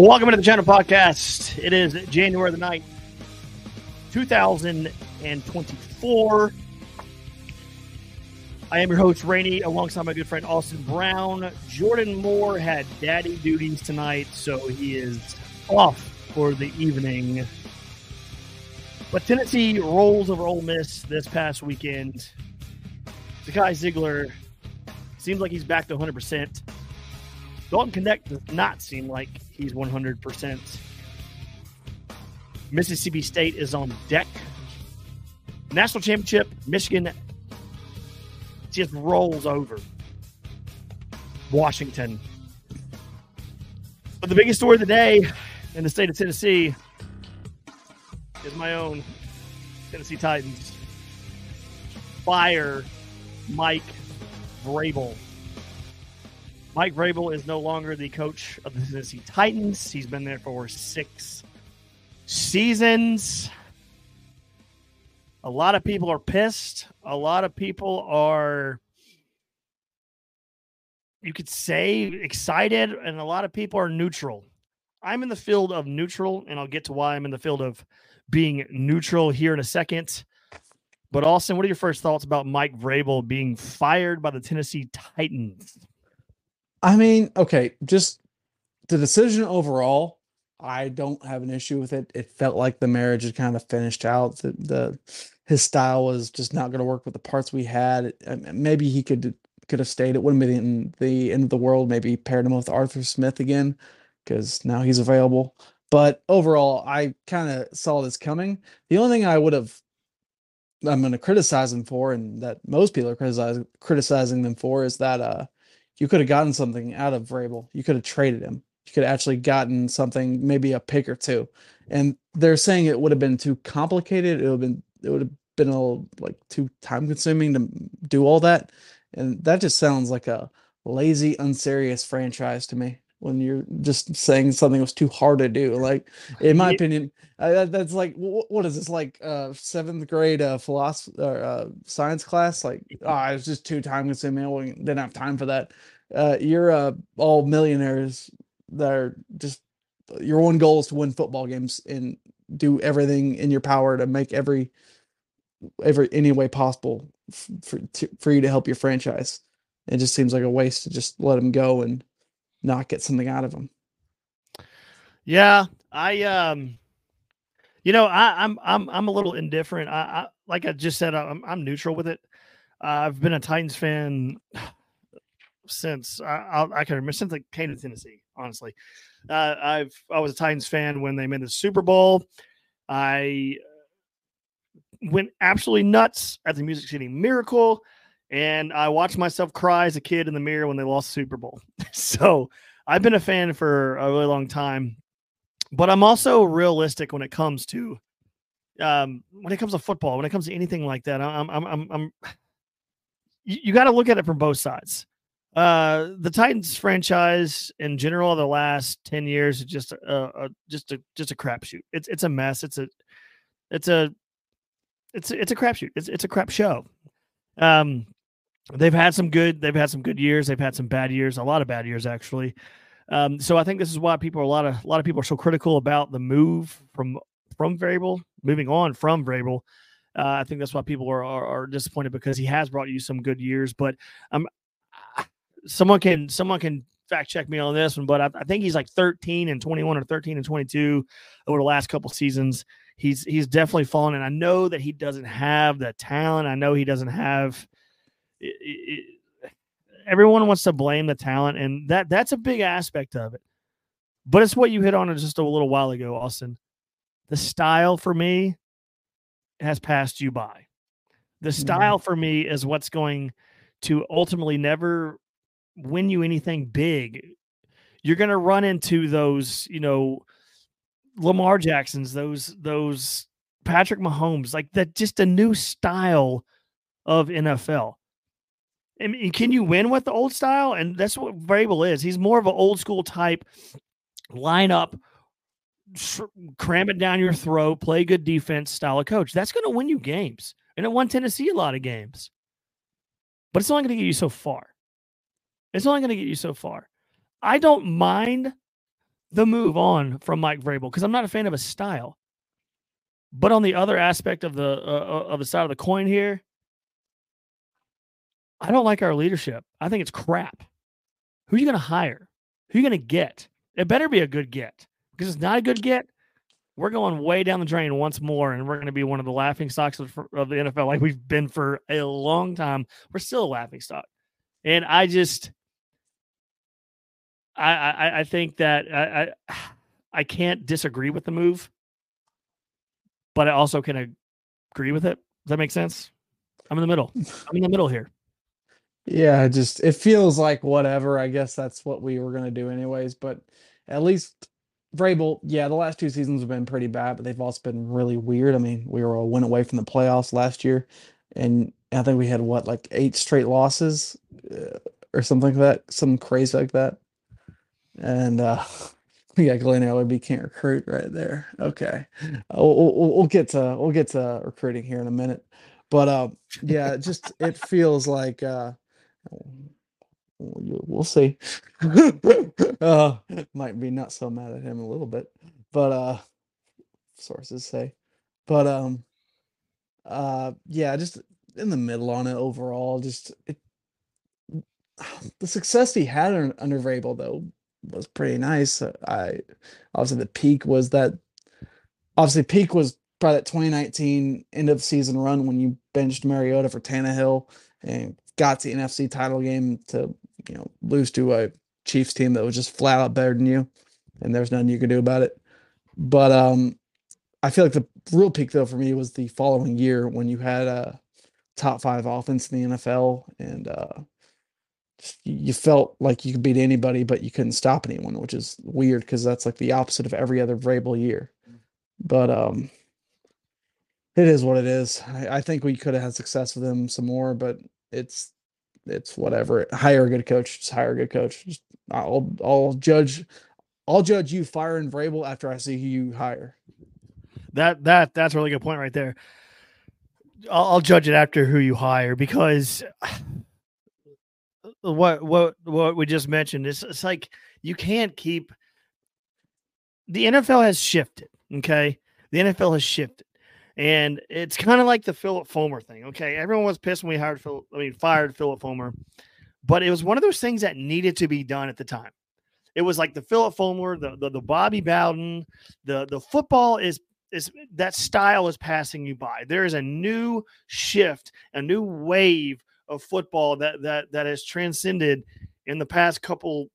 Welcome to the channel podcast. It is January the 9th, 2024. I am your host, Rainey, alongside my good friend Austin Brown. Jordan Moore had daddy duties tonight, so he is off for the evening. But Tennessee rolls over Ole Miss this past weekend. Zakai Zeigler seems like he's back to 100%. Dalton Knecht does not seem like he's 100%. Mississippi State is on deck. National championship, Michigan just rolls over Washington. But the biggest story of the day in the state of Tennessee is my own Tennessee Titans. Fire Mike Vrabel. Mike Vrabel is no longer the coach of the Tennessee Titans. He's been there for six seasons. A lot of people are pissed. A lot of people are, you could say, excited, and a lot of people are neutral. I'm in the field of neutral, and I'll get to why I'm in the field of being neutral here in a second. But Austin, what are your first thoughts about Mike Vrabel being fired by the Tennessee Titans? I mean, okay, just the decision overall, I don't have an issue with it. It felt like the marriage had kind of finished out. The, the his style was just not going to work with the parts we had. Maybe he could could have stayed. It wouldn't be the, the end of the world. Maybe paired him with Arthur Smith again because now he's available. But overall, I kind of saw this coming. The only thing I would have I'm going to criticize him for, and that most people are criticizing criticizing them for, is that uh you could have gotten something out of Vrabel. You could have traded him. You could have actually gotten something, maybe a pick or two. And they're saying it would have been too complicated. It would have been it would have been a little like too time consuming to do all that. And that just sounds like a lazy, unserious franchise to me when you're just saying something was too hard to do. Like, in my opinion, uh, that's like what is this like uh seventh grade uh philosophy or uh, science class? Like, oh, it's just too time consuming. We didn't have time for that. Uh, you're uh all millionaires that are just your one goal is to win football games and do everything in your power to make every every any way possible for to, for you to help your franchise. It just seems like a waste to just let them go and not get something out of them. Yeah, I um, you know, I, I'm I'm I'm a little indifferent. I, I like I just said, I'm I'm neutral with it. Uh, I've been a Titans fan since I, I, can remember since I came to Tennessee. Honestly, uh, I've I was a Titans fan when they made the Super Bowl. I went absolutely nuts at the Music City Miracle and I watched myself cry as a kid in the mirror when they lost Super Bowl. so I've been a fan for a really long time, but I'm also realistic when it comes to um, when it comes to football, when it comes to anything like that. I'm I'm I'm, I'm you, you got to look at it from both sides. Uh, the Titans franchise in general, the last ten years, is just a, a just a just a crapshoot. It's it's a mess. It's a it's a it's it's a crapshoot. It's it's a crap show. Um, they've had some good they've had some good years they've had some bad years a lot of bad years actually um, so i think this is why people a lot of a lot of people are so critical about the move from from Vrabel moving on from Vrabel. Uh, I think that's why people are, are, are disappointed because he has brought you some good years. But um, someone can someone can fact check me on this one, but I, I, think he's like 13 and 21 or 13 and 22 over the last couple seasons. He's he's definitely fallen, and I know that he doesn't have the talent. I know he doesn't have it, it, everyone wants to blame the talent, and that that's a big aspect of it. But it's what you hit on just a little while ago, Austin. The style for me has passed you by. The mm-hmm. style for me is what's going to ultimately never win you anything big. You're going to run into those, you know, Lamar Jacksons, those those Patrick Mahomes, like that just a new style of NFL. Can you win with the old style? And that's what Vrabel is. He's more of an old school type lineup, cram it down your throat, play good defense style of coach. That's going to win you games. And it won Tennessee a lot of games. But it's only going to get you so far. It's only going to get you so far. I don't mind the move on from Mike Vrabel because I'm not a fan of his style. But on the other aspect of the uh, uh, of the side of the coin here, I don't like our leadership. I think it's crap. Who are you going to hire? Who are you going to get? It better be a good get because it's not a good get. We're going way down the drain once more, and we're going to be one of the laughing stocks of, of the NFL, like we've been for a long time. We're still a laughing stock, and I just, I, I, I think that I, I, I can't disagree with the move, but I also can agree with it. Does that make sense? I'm in the middle. I'm in the middle here. Yeah, just it feels like whatever. I guess that's what we were gonna do anyways. But at least Vrabel, yeah, the last two seasons have been pretty bad, but they've also been really weird. I mean, we were a win away from the playoffs last year, and I think we had what like eight straight losses uh, or something like that, some crazy like that. And uh we got Glenn Ellerbe can't recruit right there. Okay, uh, we'll, we'll, we'll get to we'll get to recruiting here in a minute, but uh, yeah, just it feels like uh we'll see. uh, might be not so mad at him a little bit, but uh, sources say, but um, uh, yeah, just in the middle on it overall. Just it, the success he had under Vrabel though was pretty nice. I obviously the peak was that. Obviously, peak was probably that 2019 end of season run when you benched Mariota for Tannehill and got the NFC title game to you know lose to a Chiefs team that was just flat out better than you, and there's nothing you could do about it. But um, I feel like the real peak though for me was the following year when you had a top five offense in the NFL and uh, you felt like you could beat anybody, but you couldn't stop anyone, which is weird because that's like the opposite of every other Vrabel year. But um, it is what it is. I, I think we could have had success with him some more, but it's it's whatever. Hire a good coach. Just hire a good coach. Just, I'll I'll judge I'll judge you firing Vrabel after I see who you hire. That that that's a really good point right there. I'll, I'll judge it after who you hire because what what what we just mentioned is it's like you can't keep the NFL has shifted. Okay, the NFL has shifted. And it's kind of like the Philip Fulmer thing. Okay. Everyone was pissed when we hired Phil, I mean, fired Philip Fulmer, but it was one of those things that needed to be done at the time. It was like the Philip Fulmer, the, the, the Bobby Bowden, the, the football is, is that style is passing you by. There is a new shift, a new wave of football that, that, that has transcended in the past couple,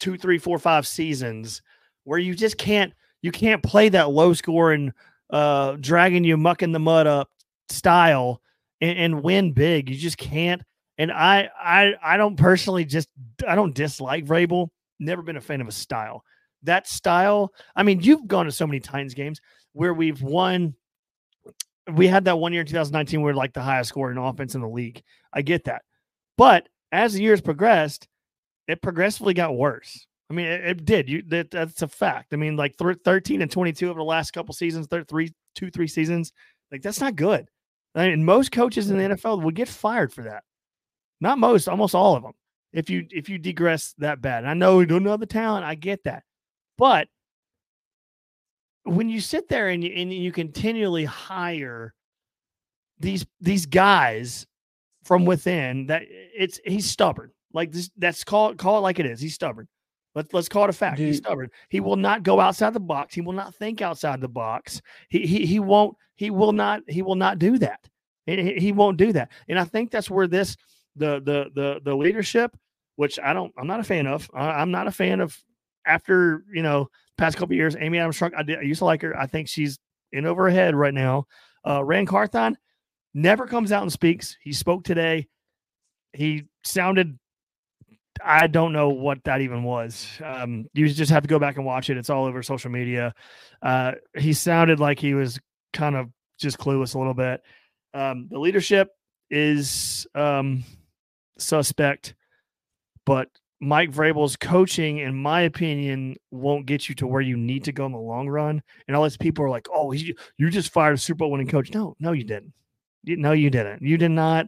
two, three, four, five seasons where you just can't, you can't play that low scoring uh, dragging you mucking the mud up style and, and win big. You just can't. And I, I, I don't personally just I don't dislike Vrabel. Never been a fan of a style. That style. I mean, you've gone to so many Titans games where we've won. We had that one year in 2019 where like the highest score in offense in the league. I get that, but as the years progressed, it progressively got worse. I mean, it, it did. You that, that's a fact. I mean, like th- 13 and 22 over the last couple seasons, th- three, two, three seasons. Like that's not good. I mean, most coaches in the NFL would get fired for that. Not most, almost all of them. If you if you digress that bad, and I know you don't know the talent. I get that, but when you sit there and you, and you continually hire these these guys from within, that it's he's stubborn. Like this, that's call it call it like it is. He's stubborn. Let's let's call it a fact. Dude. He's stubborn. He will not go outside the box. He will not think outside the box. He he he won't. He will not. He will not do that. He, he won't do that. And I think that's where this the the the the leadership, which I don't. I'm not a fan of. I'm not a fan of. After you know, past couple years, Amy Adams Strunk. I did. I used to like her. I think she's in over her head right now. Uh, Ran Carthon never comes out and speaks. He spoke today. He sounded I don't know what that even was. Um, you just have to go back and watch it. It's all over social media. Uh, he sounded like he was kind of just clueless a little bit. Um, the leadership is um, suspect, but Mike Vrabel's coaching, in my opinion, won't get you to where you need to go in the long run. And all these people are like, "Oh, he, you just fired a Super Bowl winning coach." No, no, you didn't. You, no, you didn't. You did not.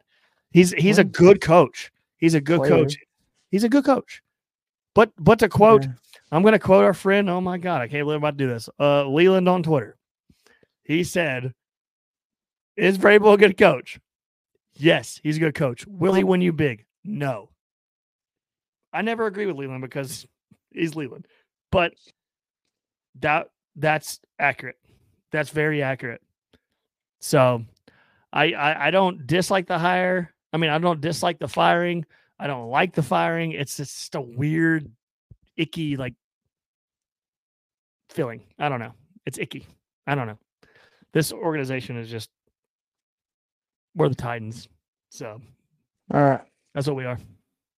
He's he's a good coach. He's a good Player. coach. He's a good coach. But but to quote I'm going to quote our friend. Oh my God, I can't believe I'm about to do this. Uh, Leland on Twitter. He said, Is Vrabel a good coach? Yes, he's a good coach. Will he win you big? No. I never agree with Leland because he's Leland, but that that's accurate. That's very accurate. So, I, I I don't dislike the hire. I mean, I don't dislike the firing. I don't like the firing. It's just a weird, icky like feeling. I don't know. It's icky. I don't know. This organization is just we're the Titans. So All right. that's what we are.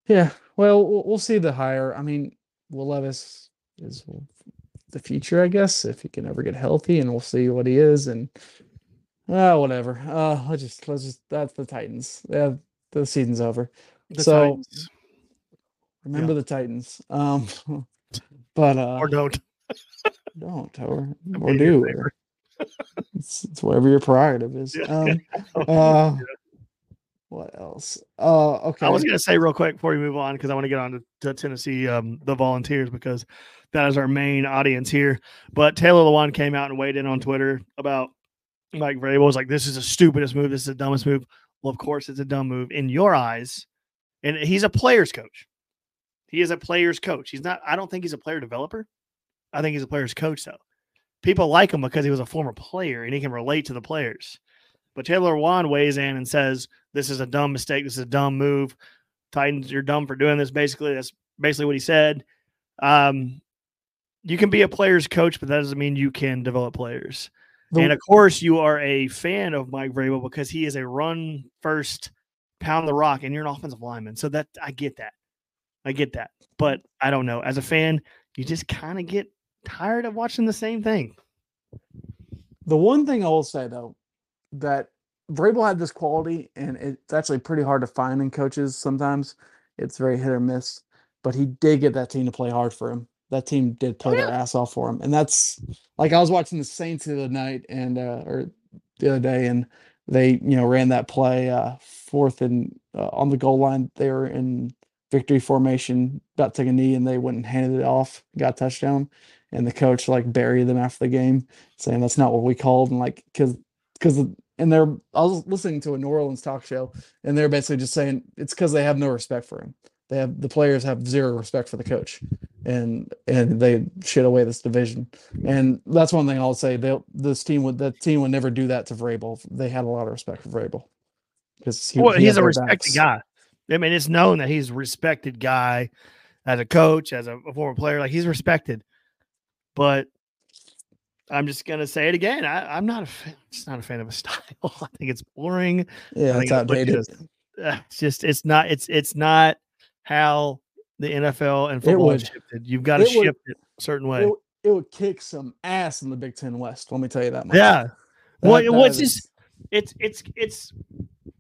Yeah. Well, we'll, see the hire. I mean, Will Levis is the future, I guess, if he can ever get healthy, and we'll see what he is. And uh, whatever. Uh, let's just let's just that's the Titans. Yeah, the season's over. The So- Titans. Remember the Titans. Um, but uh, or don't. don't or or do. It's, it's whatever your prerogative is. Yeah. Um, uh, what else? Uh, okay. I was going to say real quick before we move on because I want to get on to, to Tennessee, um, the Volunteers, because that is our main audience here. But Taylor Lewan came out and weighed in on Twitter about Mike Vrabel. Was like, "This is the stupidest move. This is the dumbest move." Well, of course, it's a dumb move in your eyes, and he's a player's coach. He is a player's coach. He's not. I don't think he's a player developer. I think he's a player's coach, though. People like him because he was a former player and he can relate to the players. But Taylor Lewan weighs in and says, "This is a dumb mistake. This is a dumb move. Titans, you're dumb for doing this." Basically, that's basically what he said. Um, you can be a player's coach, but that doesn't mean you can develop players. The- and of course, you are a fan of Mike Vrabel because he is a run first, pound the rock, and you're an offensive lineman. So that I get that, I get that. But I don't know. As a fan, you just kind of get tired of watching the same thing. The one thing I will say though, that Vrabel had this quality, and it's actually pretty hard to find in coaches. Sometimes it's very hit or miss, but he did get that team to play hard for him. That team did play their ass off for him, and that's like I was watching the Saints the other night and uh, or the other day, and they you know ran that play uh, fourth and uh, on the goal line. They were in victory formation, about to take a knee, and they went and handed it off, got touchdown, and the coach like buried them after the game saying that's not what we called and like because because and they're I was listening to a New Orleans talk show and they're basically just saying it's because they have no respect for him. They have the players have zero respect for the coach, and and they shit away this division. And that's one thing I'll say. They this team would that team would never do that to Vrabel. They had a lot of respect for Vrabel because he, well, he he's a respected backs. guy. I mean, it's known that he's a respected guy as a coach, as a, a former player. Like he's respected. But I'm just gonna say it again. I, I'm not a fan, just not a fan of his style. I think it's boring. Yeah, it's think it's what outdated. Uh, It's just it's not it's it's not how the NFL and football would- shifted. You've got to would- shift it a certain way. It, would- it would kick some ass in the Big Ten West. Let me tell you that much. yeah. That- Well, that what's is- this? It's it's it's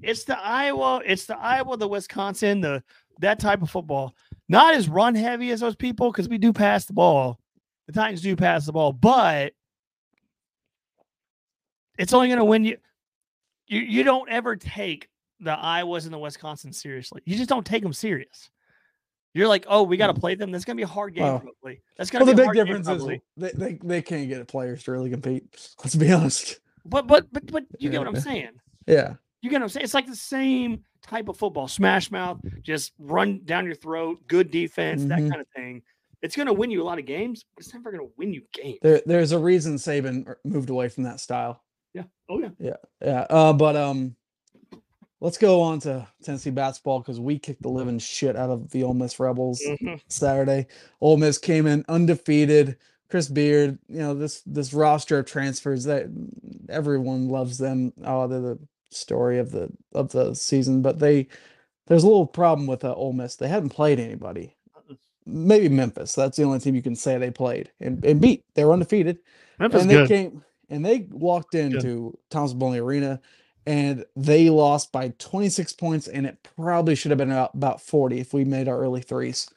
it's the Iowa, it's the Iowa, the Wisconsin, the that type of football. Not as run heavy as those people because we do pass the ball. The Titans do pass the ball, but it's only going to win you. You you don't ever take the Iowas and the Wisconsin seriously. You just don't take them serious. You're like, oh, we got to play them. That's going to be a hard game. Probably. That's going Well, to the be a big hard game, difference is they, they they can't get players to really compete. Let's be honest. But but but but you get what I'm saying. Yeah. You get what I'm saying? It's like the same type of football, smash mouth, just run down your throat, good defense, Mhm. that kind of thing. It's going to win you a lot of games, but it's never going to win you games. There, there's a reason Saban er, moved away from that style. yeah. Oh yeah. Yeah. Uh, but um, let's go on to Tennessee basketball because we kicked the living shit out of the Ole Miss Rebels Mhm. Saturday. Ole Miss came in undefeated. Chris Beard, you know this this roster of transfers that everyone loves them. Oh, they're the story of the of the season, but they there's a little problem with uh, Ole Miss. They haven't played anybody. Maybe Memphis. That's the only team you can say they played and, and beat. They were undefeated Memphis and they good. came and they walked into Thompson-Boling Arena and they lost by 26 points and it probably should have been about, about 40 if we made our early threes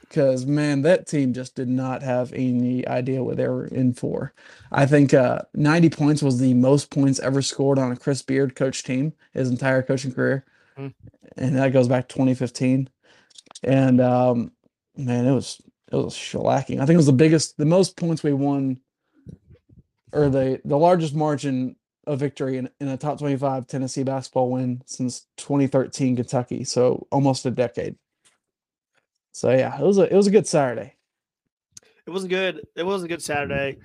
because man that team just did not have any idea what they were in for i think uh 90 points was the most points ever scored on a chris beard coach team his entire coaching career Hmm. and that goes back to 2015 and um man it was it was shellacking. I think it was the biggest, the most points we won, or the the largest margin of victory in, in a top 25 Tennessee basketball win since 2013 Kentucky. So almost a decade. So yeah, it was a it was a good Saturday. It was good. It was a good Saturday,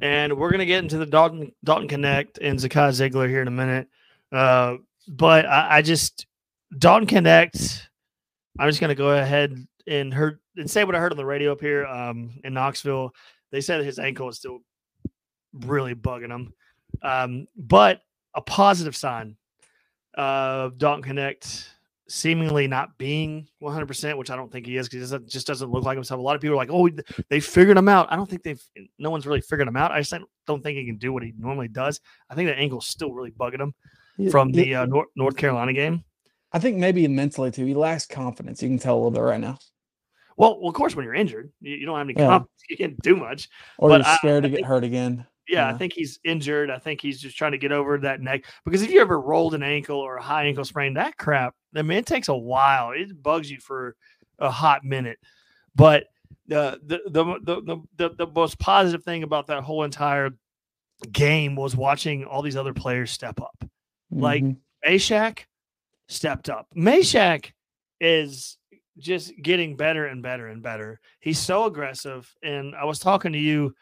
and we're gonna get into the Dalton Dalton Knecht and Zakai Zeigler here in a minute. Uh, but I, I just Dalton Knecht. I'm just gonna go ahead and heard and say what I heard on the radio up here um, in Knoxville. They said his ankle is still really bugging him, um, but a positive sign of Dalton Knecht seemingly not being 100%, which I don't think he is because it just doesn't look like himself. A lot of people are like, oh, they figured him out. I don't think they've, no one's really figured him out. I just don't think he can do what he normally does. I think the ankle's still really bugging him from the uh, North, North Carolina game. I think maybe mentally too. He lacks confidence. You can tell a little bit right now. Well, well of course, when you're injured, you, you don't have any yeah. confidence. You can't do much. Or you're scared I, to I get hurt again. Yeah, yeah, I think he's injured. I think he's just trying to get over that neck. Because if you ever rolled an ankle or a high ankle sprain, that crap, I mean, it takes a while. It bugs you for a hot minute. But the the the the the, the most positive thing about that whole entire game was watching all these other players step up. Mm-hmm. Like Mashack stepped up. Mashack is just getting better and better and better. He's so aggressive. And I was talking to you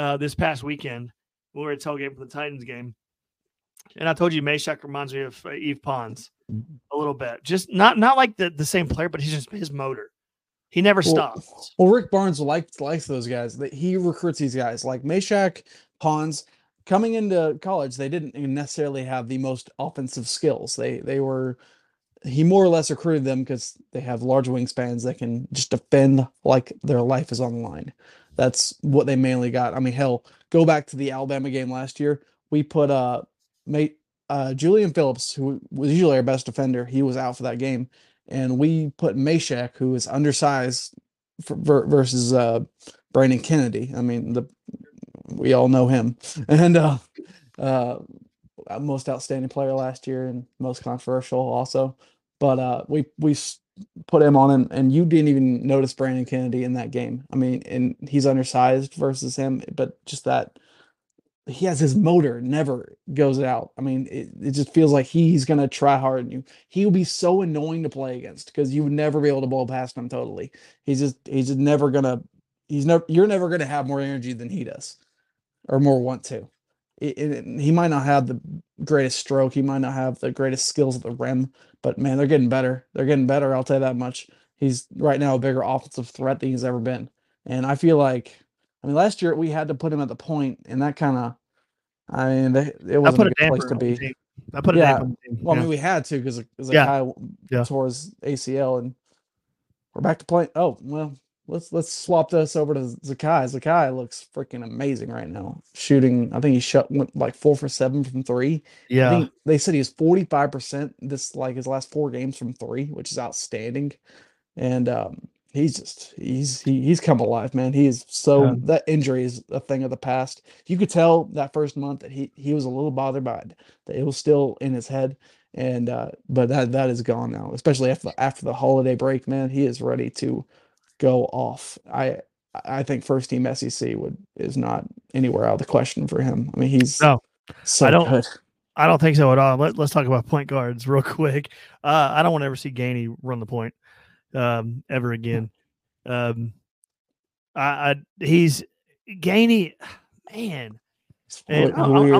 uh, this past weekend we were at tailgate for the Titans game. And I told you Mashack reminds me of uh, Yves Pons a little bit. Just not not like the, the same player, but he's just his motor. He never well, stops. Well, Rick Barnes likes likes those guys. That he recruits these guys like Mashack, Pons. Coming into college, they didn't necessarily have the most offensive skills. They they were he more or less recruited them because they have large wingspans that can just defend like their life is on the line. That's what they mainly got. I mean, hell, go back to the Alabama game last year. We put uh mate uh Julian Phillips, who was usually our best defender, he was out for that game, and we put Mashack, who is undersized, for, versus uh Brandon Kennedy. I mean, the we all know him, and uh, uh, most outstanding player last year and most controversial also. But uh, we we put him on, and, and you didn't even notice Brandon Kennedy in that game. I mean, and he's undersized versus him, but just that he has his motor never goes out. I mean, it, it just feels like he's gonna try hard and you. He will be so annoying to play against because you would never be able to blow past him totally. He's just he's just never gonna he's never you're never gonna have more energy than he does, or more want to. It, it, he might not have the greatest stroke, he might not have the greatest skills at the rim, but man, they're getting better. They're getting better. I'll tell you that much. He's right now a bigger offensive threat than he's ever been. And I feel like, I mean, last year we had to put him at the point, and that kind of, I mean, they, it wasn't a good place to be. I put it yeah. Well, I mean, we had to because because yeah. guy yeah. tore his ACL, and we're back to playing. Oh well, let's let's swap this over to Zakai. Zakai looks freaking amazing right now. Shooting, I think he shot went like four for seven from three. Yeah, they said he was forty five percent this like his last four games from three, which is outstanding. And um, he's just he's he, he's come alive, man. He is so yeah. that injury is a thing of the past. You could tell that first month that he he was a little bothered by it, that it was still in his head. And uh, but that that is gone now, especially after the, after the holiday break, man. He is ready to go off. I I think first team SEC would is not anywhere out of the question for him. I mean, he's no, so I don't. Good. I don't think so at all. Let, us talk about point guards real quick. Uh, I don't want to ever see Gainey run the point um, ever again. Um, I, I he's Gainey, man. And I'm, I'm,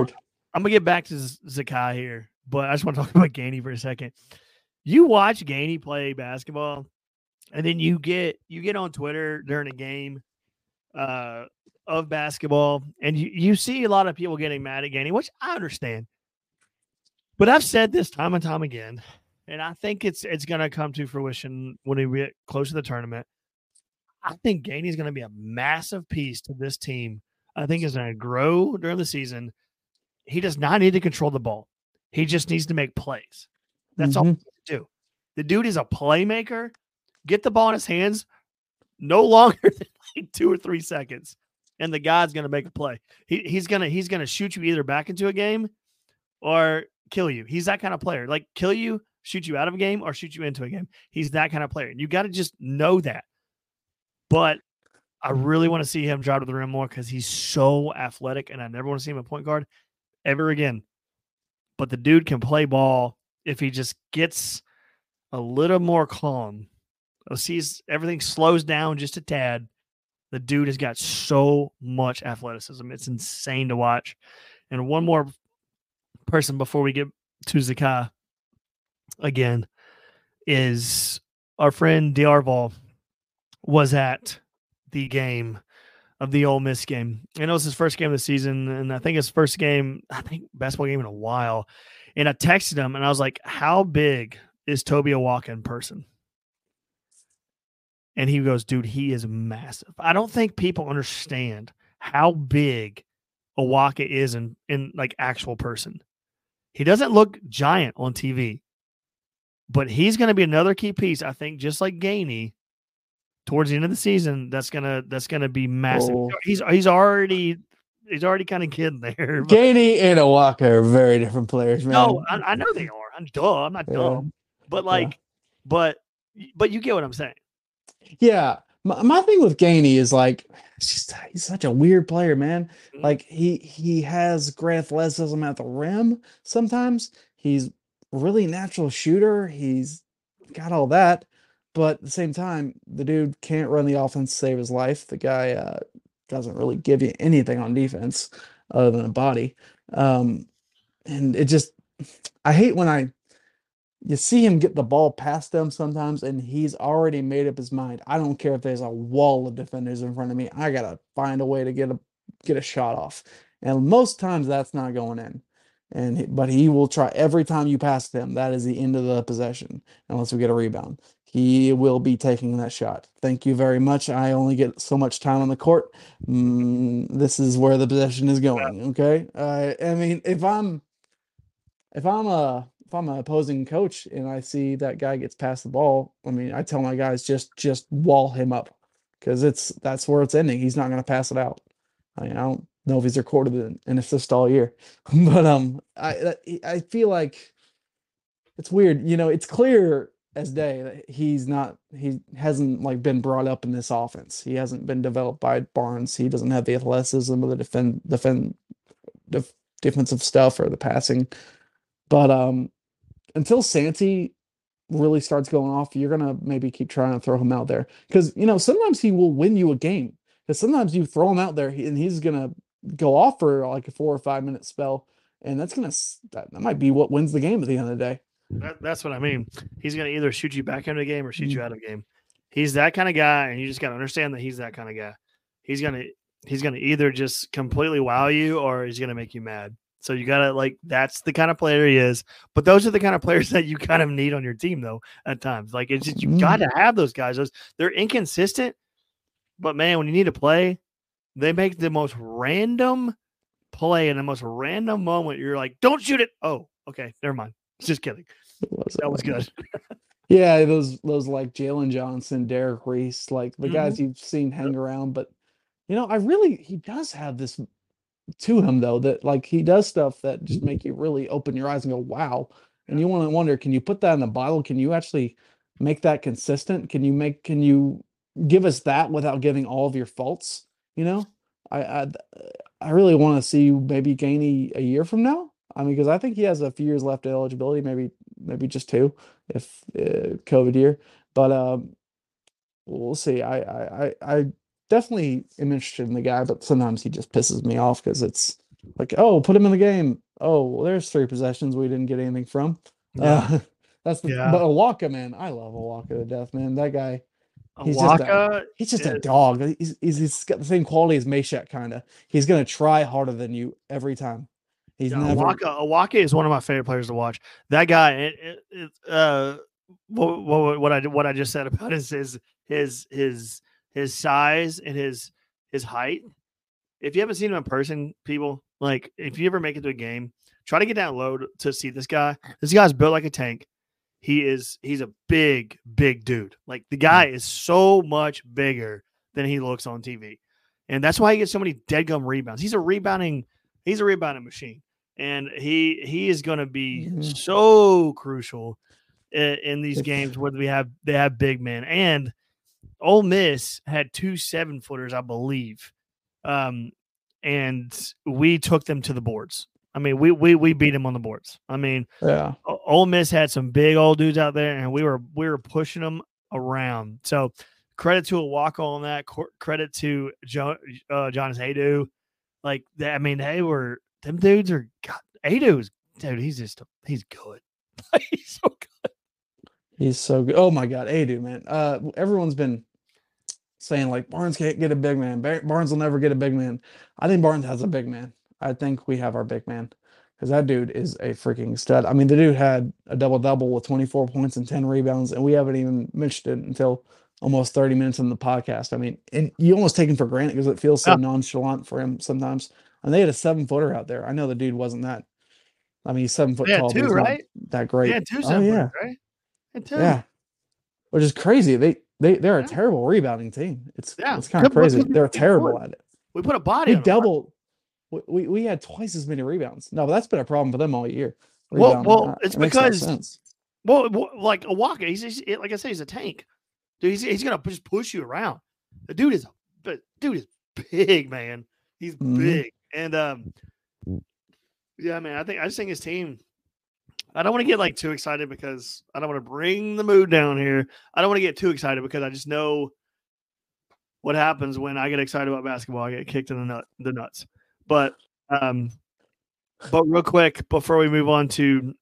I'm, gonna get back to Zakai here, but I just want to talk about Gainey for a second. You watch Gainey play basketball, and then you get you get on Twitter during a game uh, of basketball, and you, you see a lot of people getting mad at Gainey, which I understand. But I've said this time and time again, and I think it's it's going to come to fruition when we get close to the tournament. I think Gainey is going to be a massive piece to this team. I think is going to grow during the season. He does not need to control the ball. He just needs to make plays. That's mm-hmm. all he needs to do. The dude is a playmaker get the ball in his hands no longer than like two or three seconds, and the guy's gonna make a play. He, he's gonna he's gonna shoot you either back into a game or kill you. He's that kind of player. Like kill you, shoot you out of a game, or shoot you into a game. He's that kind of player. And you got to just know that. But I really want to see him drive to the rim more because he's so athletic, and I never want to see him a point guard ever again. But the dude can play ball if he just gets a little more calm. Sees everything slows down just a tad. The dude has got so much athleticism. It's insane to watch. And one more person before we get to Zakai again is our friend D'Arval was at the game of the Ole Miss game. I know it's his first game of the season, and I think his first game, I think basketball game in a while. And I texted him and I was like, How big is Tobe Awaka in person? And he goes, Dude, he is massive. I don't think people understand how big Awaka is in, in like actual person. He doesn't look giant on TV, but he's going to be another key piece, I think, just like Gainey towards the end of the season. That's gonna that's gonna be massive. Oh. He's he's already he's already kind of getting there. But... Gainey and Awaka are very different players, man. No, I, I know they are. I'm dumb. I'm not yeah. dumb. But like, yeah. but but you get what I'm saying. Yeah. My, my thing with Gainey is like just he's such a weird player, man. Mm-hmm. Like he he has great athleticism at the rim sometimes. He's really natural shooter. He's got all that. But at the same time, the dude can't run the offense to save his life. The guy uh, doesn't really give you anything on defense other than a body. Um, and it just, I hate when I, you see him get the ball past them sometimes, and he's already made up his mind. I don't care if there's a wall of defenders in front of me. I gotta find a way to get a get a shot off, and most times that's not going in. And but he will try every time you pass him. That is the end of the possession, unless we get a rebound he will be taking that shot. Thank you very much. I only get so much time on the court. Mm, this is where the possession is going. Okay. Uh, I mean, if I'm if I'm a if I'm an opposing coach and I see that guy gets past the ball, I mean, I tell my guys just just wall him up because it's that's where it's ending. He's not going to pass it out. I mean, I don't know if he's recorded an, an assist all year, but um, I I feel like it's weird. You know, it's clear as day that he's not he hasn't like been brought up in this offense. He hasn't been developed by Barnes. He doesn't have the athleticism or the defend defend def, defensive stuff or the passing. But um until Santi really starts going off, you're gonna maybe keep trying to throw him out there because you know sometimes he will win you a game. Because sometimes you throw him out there and he's gonna go off for like a four or five minute spell, and that's gonna that, that might be what wins the game at the end of the day. That, that's what I mean. He's going to either shoot you back into the game or shoot mm-hmm. you out of the game. He's that kind of guy, and you just got to understand that he's that kind of guy. He's gonna he's gonna either just completely wow you or he's gonna make you mad. So you gotta like that's the kind of player he is. But those are the kind of players that you kind of need on your team though at times. Like it's just you got to mm-hmm. have those guys. Those they're inconsistent, but man, when you need to play, they make the most random play in the most random moment. You're like, don't shoot it. Oh, okay, never mind. Just kidding. That was good. yeah, those those like Jalen Johnson, Derek Reese, like the mm-hmm. guys you've seen hang around. But you know, I really he does have this to him though that like he does stuff that just make you really open your eyes and go, wow. And you want to wonder, can you put that in the Bible? Can you actually make that consistent? Can you make can you give us that without giving all of your faults? You know, I I, I really want to see maybe Gainey a year from now. I mean, because I think he has a few years left of eligibility, maybe maybe just two, if uh, COVID year. But um, we'll see. I, I I definitely am interested in the guy, but sometimes he just pisses me off because it's like, oh, put him in the game. Oh, well, there's three possessions we didn't get anything from. Yeah. Uh, that's the yeah. but Awaka, man. I love Awaka to death, man. That guy. He's Awaka just, a, he's just is... a dog. He's, he's, he's got the same quality as Mashack, kind of. He's gonna try harder than you every time. He's yeah, never... Awaka, Awaka is one of my favorite players to watch. That guy, it, it, it, uh, what, what, what I what I just said about his his his his his size and his his height. If you haven't seen him in person, people like if you ever make it to a game, try to get down low to see this guy. This guy's built like a tank. He is he's a big big dude. Like the guy is so much bigger than he looks on TV, and that's why he gets so many dead gum rebounds. He's a rebounding he's a rebounding machine and he he is going to be mm-hmm. so crucial in, in these games where we have they have big men and Ole Miss had two seven footers, I believe, um, and we took them to the boards. I mean, we we we beat them on the boards. I mean, Yeah. Ole Miss had some big old dudes out there, and we were we were pushing them around. So credit to Awaka on that. Credit to jo- uh, Jonas Aidoo. Like. I mean, they were them dudes are God. Aidoo's dude. He's just he's good. he's so good. He's so good. Oh my God, Aidoo, man. Uh, everyone's been saying like Barnes can't get a big man. Bar- Barnes will never get a big man. I think Barnes has a big man. I think we have our big man because that dude is a freaking stud. I mean, the dude had a double double with 24 points and 10 rebounds, and we haven't even mentioned it until almost 30 minutes in the podcast. I mean, and you almost take him for granted because it feels so nonchalant for him sometimes. And they had a seven footer out there. I know the dude wasn't that. I mean, he's seven foot Yeah, tall, but two, right? that great. Yeah, two Oh, seven yeah. footers, right? Yeah. Which is crazy. They they they're a terrible rebounding team. It's Yeah. it's kind of crazy. They're terrible at it. We put a body We doubled. We, we had twice as many rebounds. No, but that's been a problem for them all year. Well- Rebounding. well, it's it because-. Well, like Awaka, he's, he's like I said, he's a tank. Dude, he's, he's gonna just push you around. The dude is, but dude is big, man. He's Mhm. big, and um, yeah, man. I think I just think his team. I don't want to get like too excited because I don't want to bring the mood down here. I don't want to get too excited because I just know what happens when I get excited about basketball. I get kicked in the nut, the nuts. But um, but real quick before we move on to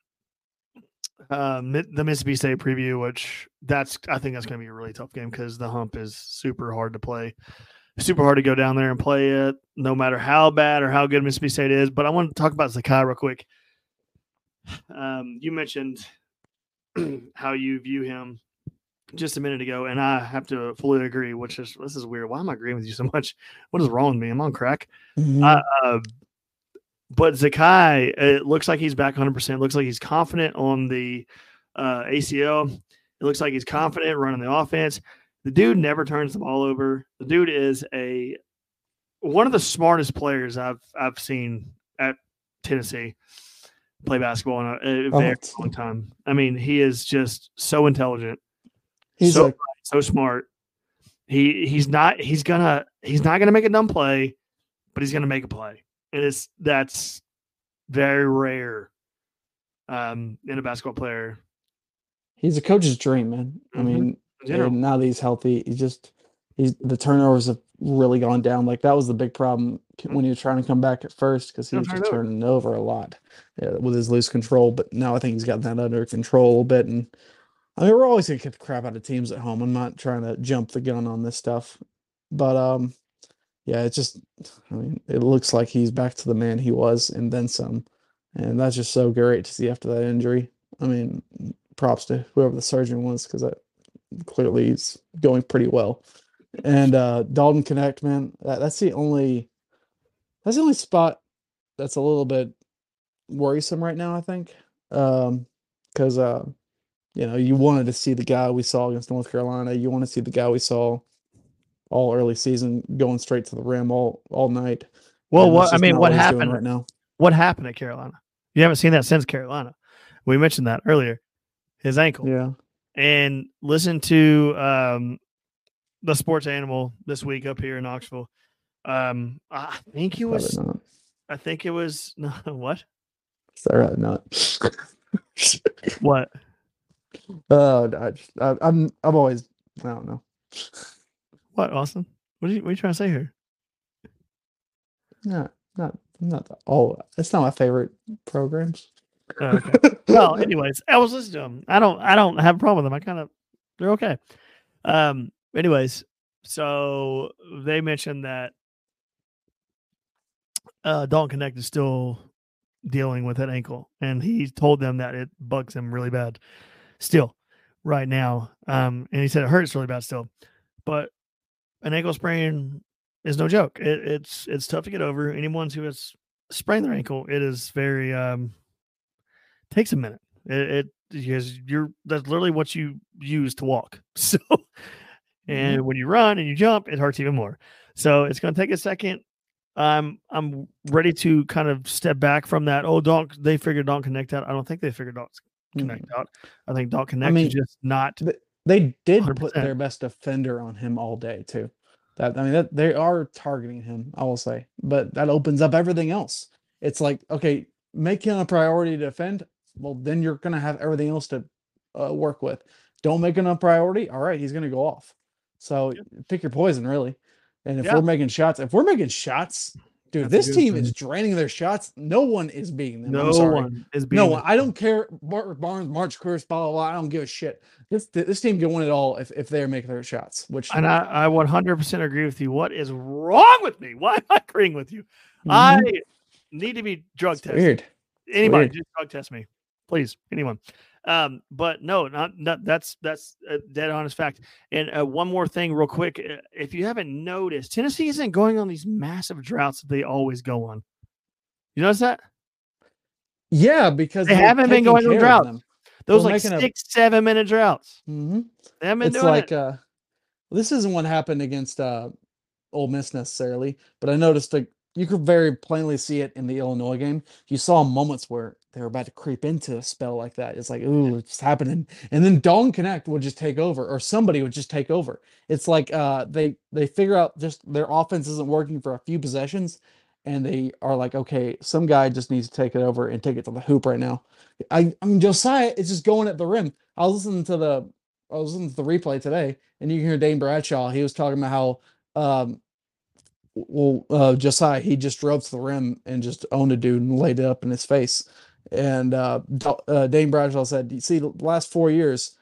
uh, the Mississippi State preview, which that's I think that's going to be a really tough game because the hump is super hard to play, super hard to go down there and play it, no matter how bad or how good Mississippi State is. But I want to talk about Zakai real quick. Um, you mentioned how you view him just a minute ago, and I have to fully agree. Which is this is weird. Why am I agreeing with you so much? What is wrong with me? I'm on crack. Mhm. Uh, uh, but Zakai, it looks like he's back 100%. Looks like he's confident on the uh, ACL. It looks like he's confident running the offense. The dude never turns the ball over. The dude is a one of the smartest players I've I've seen at Tennessee play basketball in a, a Oh, very it's- long time. I mean, he is just so intelligent He's so like so smart. He he's not he's gonna he's not gonna make a dumb play, but he's gonna make a play, and it's that's very rare um, in a basketball player. he's a coach's dream, man. I Mhm. mean, In general. and now that he's healthy, he's just he's the turnovers have really gone down. Like that was the big problem when he was trying to come back at first because he was just turning over a lot yeah, with his loose control. But now I think he's got that under control a little bit. And I mean, we're always gonna kick the crap out of teams at home. I'm not trying to jump the gun on this stuff, but um, yeah, it's just I mean, it looks like he's back to the man he was and then some, and that's just so great to see after that injury. I mean, props to whoever the surgeon was because that clearly he's going pretty well. And uh Dalton Knecht, man, that, that's the only that's the only spot that's a little bit worrisome right now, I think. Um because uh you know, you wanted to see the guy we saw against North Carolina. You want to see the guy we saw all early season going straight to the rim all all night. Well, and what I mean, what happened right now? What happened at Carolina? You haven't seen that since Carolina. We mentioned that earlier. His ankle. Yeah. and listen to um, the sports animal this week up here in Knoxville. Um, I think it was. I think it was. No, what? That right? Not. What? Oh, I just, I, I'm I'm always I don't know. What, Austin? What are you, what are you trying to say here? No, not not oh, it's not my favorite programs. Oh, okay. well, anyways, I was listening to them. I don't. I don't have a problem with them. I kind of. They're okay. Um. Anyways, so they mentioned that uh, Dalton Knecht is still dealing with that ankle, and he told them that it bugs him really bad, still, right now. Um. And he said it hurts really bad still, but an ankle sprain is no joke. It, it's it's tough to get over. Anyone who has sprained their ankle, it is very um takes a minute. It, it because you're that's literally what you use to walk. So, and when you run and you jump, it hurts even more. So it's going to take a second. I'm I'm ready to kind of step back from that. Oh, don't they figured Dalton Knecht out? I don't think they figured Dalton Knecht Mm. out. I think Dalton Knecht mean, is just not. They did put 100%. their best defender on him all day too. That I mean that they are targeting him, I will say. But that opens up everything else. It's like, okay, make him a priority to defend. Well, then you're gonna have everything else to uh, work with. Don't make him a priority. All right, he's gonna go off. So pick your poison, really. And if Yeah. we're making shots, if we're making shots, dude, That's this team thing. is draining their shots. No one is beating them. I'm No sorry. one is being No, one. I don't care. Mark Barnes, March Chris, blah, blah, blah. I don't give a shit. This this team can win it all if, if they're making their shots. Which And I, I 100% agree with you. What is wrong with me? Why am I agreeing with you? Mhm. I need to be drug It's tested. weird. Anybody, weird. just drug test me, please. Anyone. Um, but no, not, not that's that's a dead honest fact. And uh, one more thing, real quick, uh, if you haven't noticed, Tennessee isn't going on these massive droughts that they always go on. You notice that Yeah, because They haven't been going on droughts. those We're like making a- six, seven minute droughts. Mhm. They haven't been It's doing like it. uh this isn't what happened against uh Ole Miss necessarily, but I noticed like you could very plainly see it in the Illinois game. You saw moments where they were about to creep into a spell like that. It's like, ooh, it's happening. And then Dalton Knecht would just take over, or somebody would just take over. It's like uh they they figure out just their offense isn't working for a few possessions, and they are like, okay, some guy just needs to take it over and take it to the hoop right now. I I mean Josiah is just going at the rim. I was listening to the I was listening to the replay today, and you can hear Dane Bradshaw. He was talking about how um well uh Josiah he just drove to the rim and just owned a dude and laid it up in his face. And uh, uh Dane Bradshaw said, "You see, the last four years,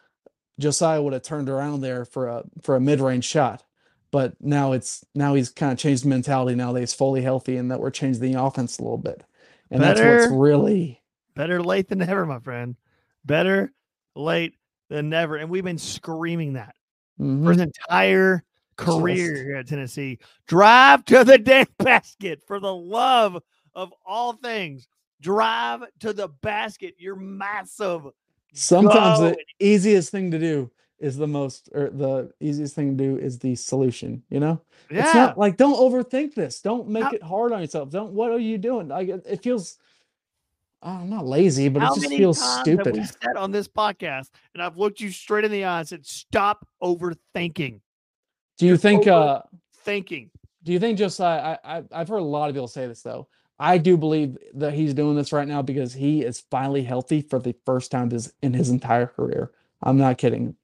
Josiah would have turned around there for a for a mid range shot, but now it's now he's kind of changed mentality now that he's fully healthy and that we're changing the offense a little bit, and that's what's really Better late than never, my friend. Better late than never. And we've been screaming that Mhm. for his entire Just- career here at Tennessee. Drive to the damn basket for the love of all things. Drive to the basket. You're massive. Sometimes Go the easiest thing to do is the most, or the easiest thing to do is the solution. You know, Yeah. it's not like don't overthink this. Don't make How- it hard on yourself. Don't. What are you doing? Like it it feels. I'm not lazy, but How it just feels stupid. we said on this podcast, and I've looked you straight in the eye and said, "Stop overthinking." Do you you're think? uh Thinking. Do you think Josiah? I, I I've heard a lot of people say this though. I do believe that he's doing this right now because he is finally healthy for the first time in his entire career. I'm not kidding.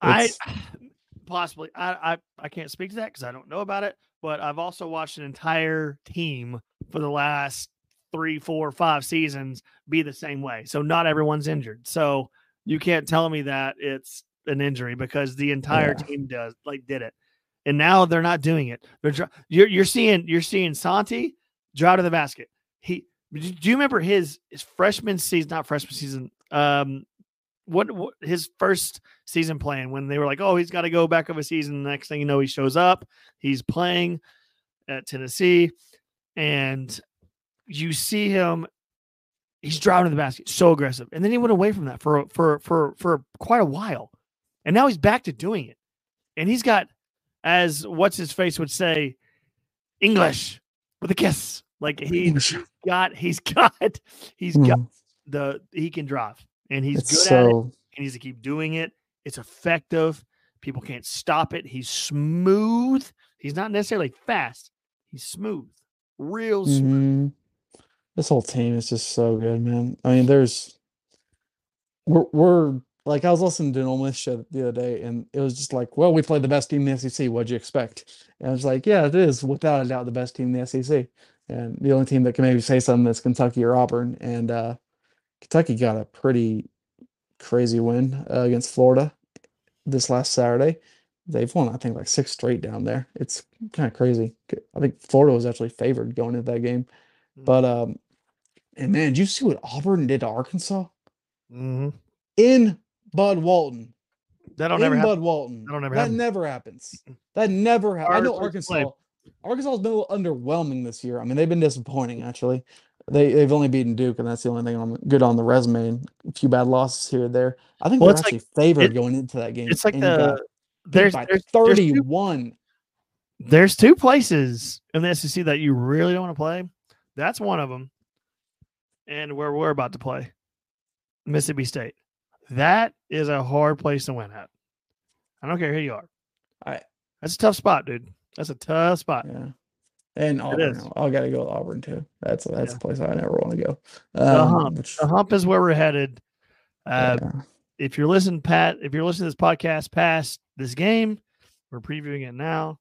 I possibly I, I I can't speak to that because I don't know about it, but I've also watched an entire team for the last three, four, five seasons be the same way. So not everyone's injured. So you can't tell me that it's an injury because the entire Yeah. team does like did it. And now they're not doing it. They're you're you're seeing you're seeing Santi drive to the basket. He do you remember his his freshman season, not freshman season, um what, what his first season plan when they were like, oh, he's got to go back of a season. The next thing you know, he shows up, he's playing at Tennessee, and you see him. He's driving to the basket, so aggressive, and then he went away from that for for for for quite a while, and now he's back to doing it, and he's got, as what's his face would say, English with a kiss. Like he, he's got, he's got, he's got Mm, the he can drive, and he's it's good at it so he needs to keep doing it. It's effective. People can't stop it. He's smooth. He's not necessarily fast. He's smooth. Real smooth. Mhm. This whole team is just so good, man. I mean, there's we're we're like I was listening to an Ole Miss show the other day, and it was just like, well, we played the best team in the SEC. What'd you expect? And I was like, yeah, it is without a doubt the best team in the SEC. And the only team that can maybe say something is Kentucky or Auburn. And uh, Kentucky got a pretty crazy win uh, against Florida this last Saturday. They've won, I think, like six straight down there. It's kind of crazy. I think Florida was actually favored going into that game. Mm. But um, and man, did you see what Auburn did to Arkansas Mhm. in Bud Walton? That don't in ever happen. Bud Walton. That'll never that happen. never happens. That never happens. I know play. Arkansas. Arkansas has been a little underwhelming this year. I mean, they've been disappointing actually. They they've only beaten Duke, and that's the only thing on good on the resume. And a few bad losses here or there. I think Well, they're it's like- actually favored it- going into that game. It's like and the there's there's, there's two, thirty-one. there's two places in the SEC that you really don't want to play. That's one of them, and where we're about to play, Mississippi State. That is a hard place to win at. I don't care who you are. I That's a tough spot, dude. That's a tough spot. yeah. And Auburn. I gotta go with Auburn too. That's that's Yeah. a place I never want to go. The Um, hump. which- The hump is where we're headed. Uh, yeah. if you're listening, Pat, if you're listening to this podcast past this game, we're previewing it now.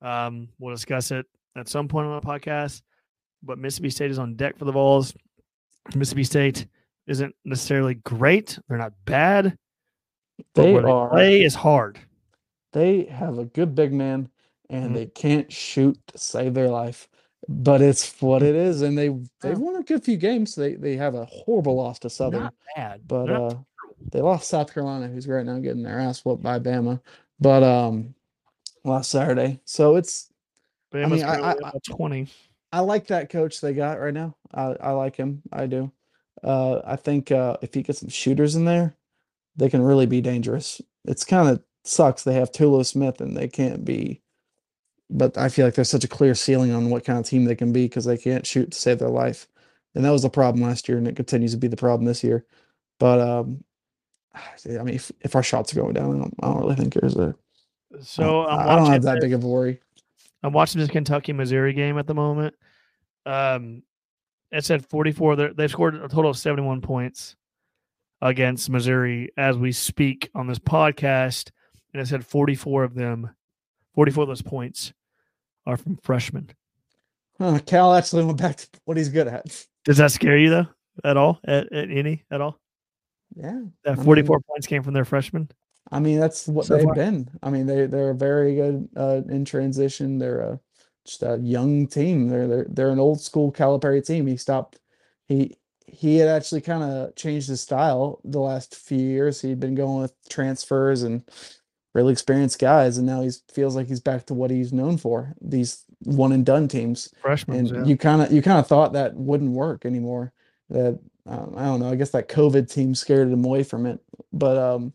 Um, we'll discuss it at some point on the podcast. But Mississippi State is on deck for the Vols. Mississippi State isn't necessarily great. They're not bad. They where they are play is hard. they have a good big man and Mhm. they can't shoot to save their life. But it's what it is, and they Yeah. won a good few games. They they have a horrible loss to Southern. Not bad. but uh they lost South Carolina, who's right now getting their ass whooped by Bama. But um last Saturday. So it's Bama's mean, I- I- 20. I like that coach they got right now. I, I like him. I do. Uh I think uh if you get some shooters in there, they can really be dangerous. It's kind of sucks they have Tolu Smith and they can't be but I feel like there's such a clear ceiling on what kind of team they can be because they can't shoot to save their life. And that was the problem last year, and it continues to be the problem this year. But um, I mean, if, if our shots are going down, I don't, I don't really think there's a. So I, I'm I don't have that big of a worry. I'm watching this Kentucky Missouri game at the moment. Um, it said 44. They're- They've scored a total of 71 points against Missouri as we speak on this podcast, and it said 44 of them, 44 of those points are from freshmen. Huh, Cal actually went back to what he's good at. Does that scare you though at all? At, at any at all? Yeah, That I 44 points came from their freshmen. I mean that's what So they've far. been. I mean they they're very good uh, in transition. They're a, just a young team. They're they're they're an old school Calipari team. He stopped. He he had actually kind of changed his style the last few years. He'd been going with transfers and really experienced guys, and now he feels like he's back to what he's known for. These one and done teams. Freshmen. and yeah. you kind of you kind of thought that wouldn't work anymore that um, i don't know i guess that covid team scared him away from it but um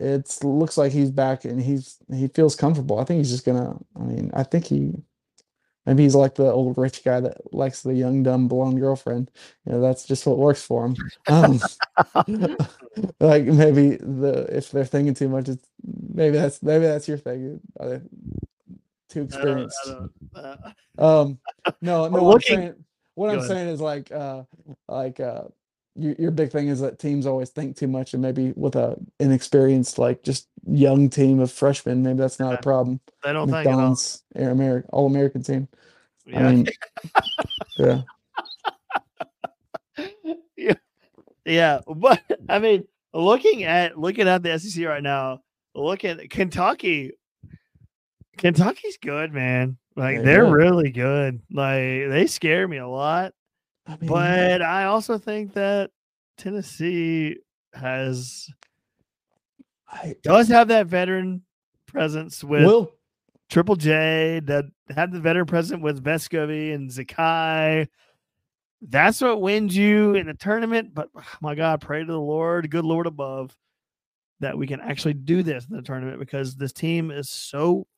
it's looks like he's back and he's he feels comfortable. I think he's just gonna i mean i think he maybe he's like the old rich guy that likes the young dumb blonde girlfriend. You know that's just what works for him. Um, like maybe the if they're thinking too much it's maybe that's maybe that's your thing. Too I don't- experienced? I don't- uh, um, no, no. What I'm saying, what I'm saying is like, uh, like, uh, your your big thing is that teams always think too much, and maybe with a inexperienced, like, just young team of freshmen, maybe that's not Yeah. a problem. they don't think at all. McDonald's, American, All American team. Yeah. I mean, yeah, yeah, yeah, but I mean, looking at looking at the SEC right now, look at Kentucky. Kentucky's good, man. Like They're really good. Like they scare me a lot, I mean, but I also think that Tennessee has I does have that veteran presence with will. Triple J that had the veteran present with Vescovi and Zakai. That's what wins you in the tournament. But oh my God, pray to the Lord, good Lord above, that we can actually do this in the tournament because this team is so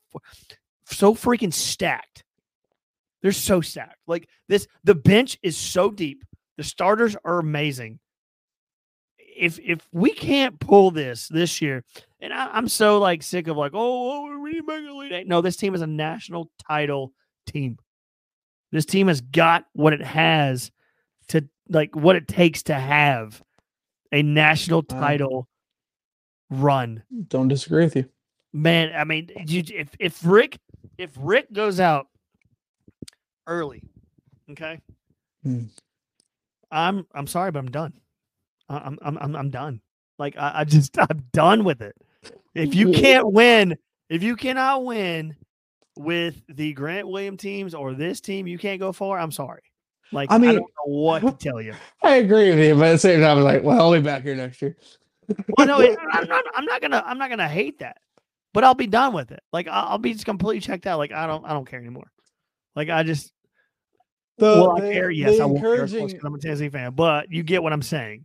so freaking stacked. They're so stacked. Like this, the bench is so deep. The starters are amazing. If if we can't pull this this year, and I, I'm so like sick of like, oh, oh, we make lead. eight." No, this team is a national title team. This team has got what it has to like what it takes to have a national title run. Don't disagree with you. Man, I mean, you, if if Rick if Rick goes out early, okay, Hmm. I'm I'm sorry, but I'm done. I- I'm I'm I'm, I'm done. Like I, I just I'm done with it. If you can't win, if you cannot win with the Grant William teams or this team, you can't go far. I'm sorry. Like I, I mean- don't know what to tell you. I agree with you, but at the same time, I'm like, well, I'll be back here next year. Well, no, it- I'm not. I'm not gonna. I'm not gonna hate that, but I'll be done with it. Like I'll, I'll be just completely checked out. Like I don't. I don't care anymore. Like I just. The, well, I care. Yes, the I won't care because I'm a Tennessee fan. But you get what I'm saying.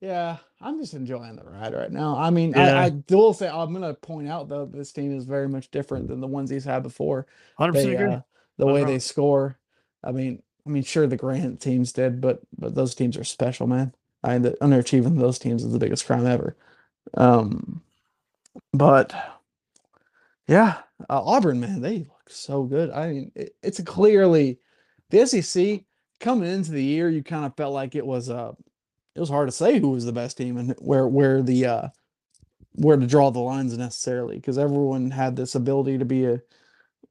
Yeah, I'm just enjoying the ride right now. I mean, Yeah. I, I will say I'm gonna point out though this team is very much different than the ones he's had before. Hundred percent agree. uh, the way they score. I mean, I mean, sure the Grant teams did, but but those teams are special, man. I the underachieving those teams is the biggest crime ever. Um, But yeah, uh, Auburn, man, they look so good. I mean, it, it's clearly the SEC coming into the year. You kind of felt like it was uh it was hard to say who was the best team and where where the uh where to draw the lines necessarily because everyone had this ability to be a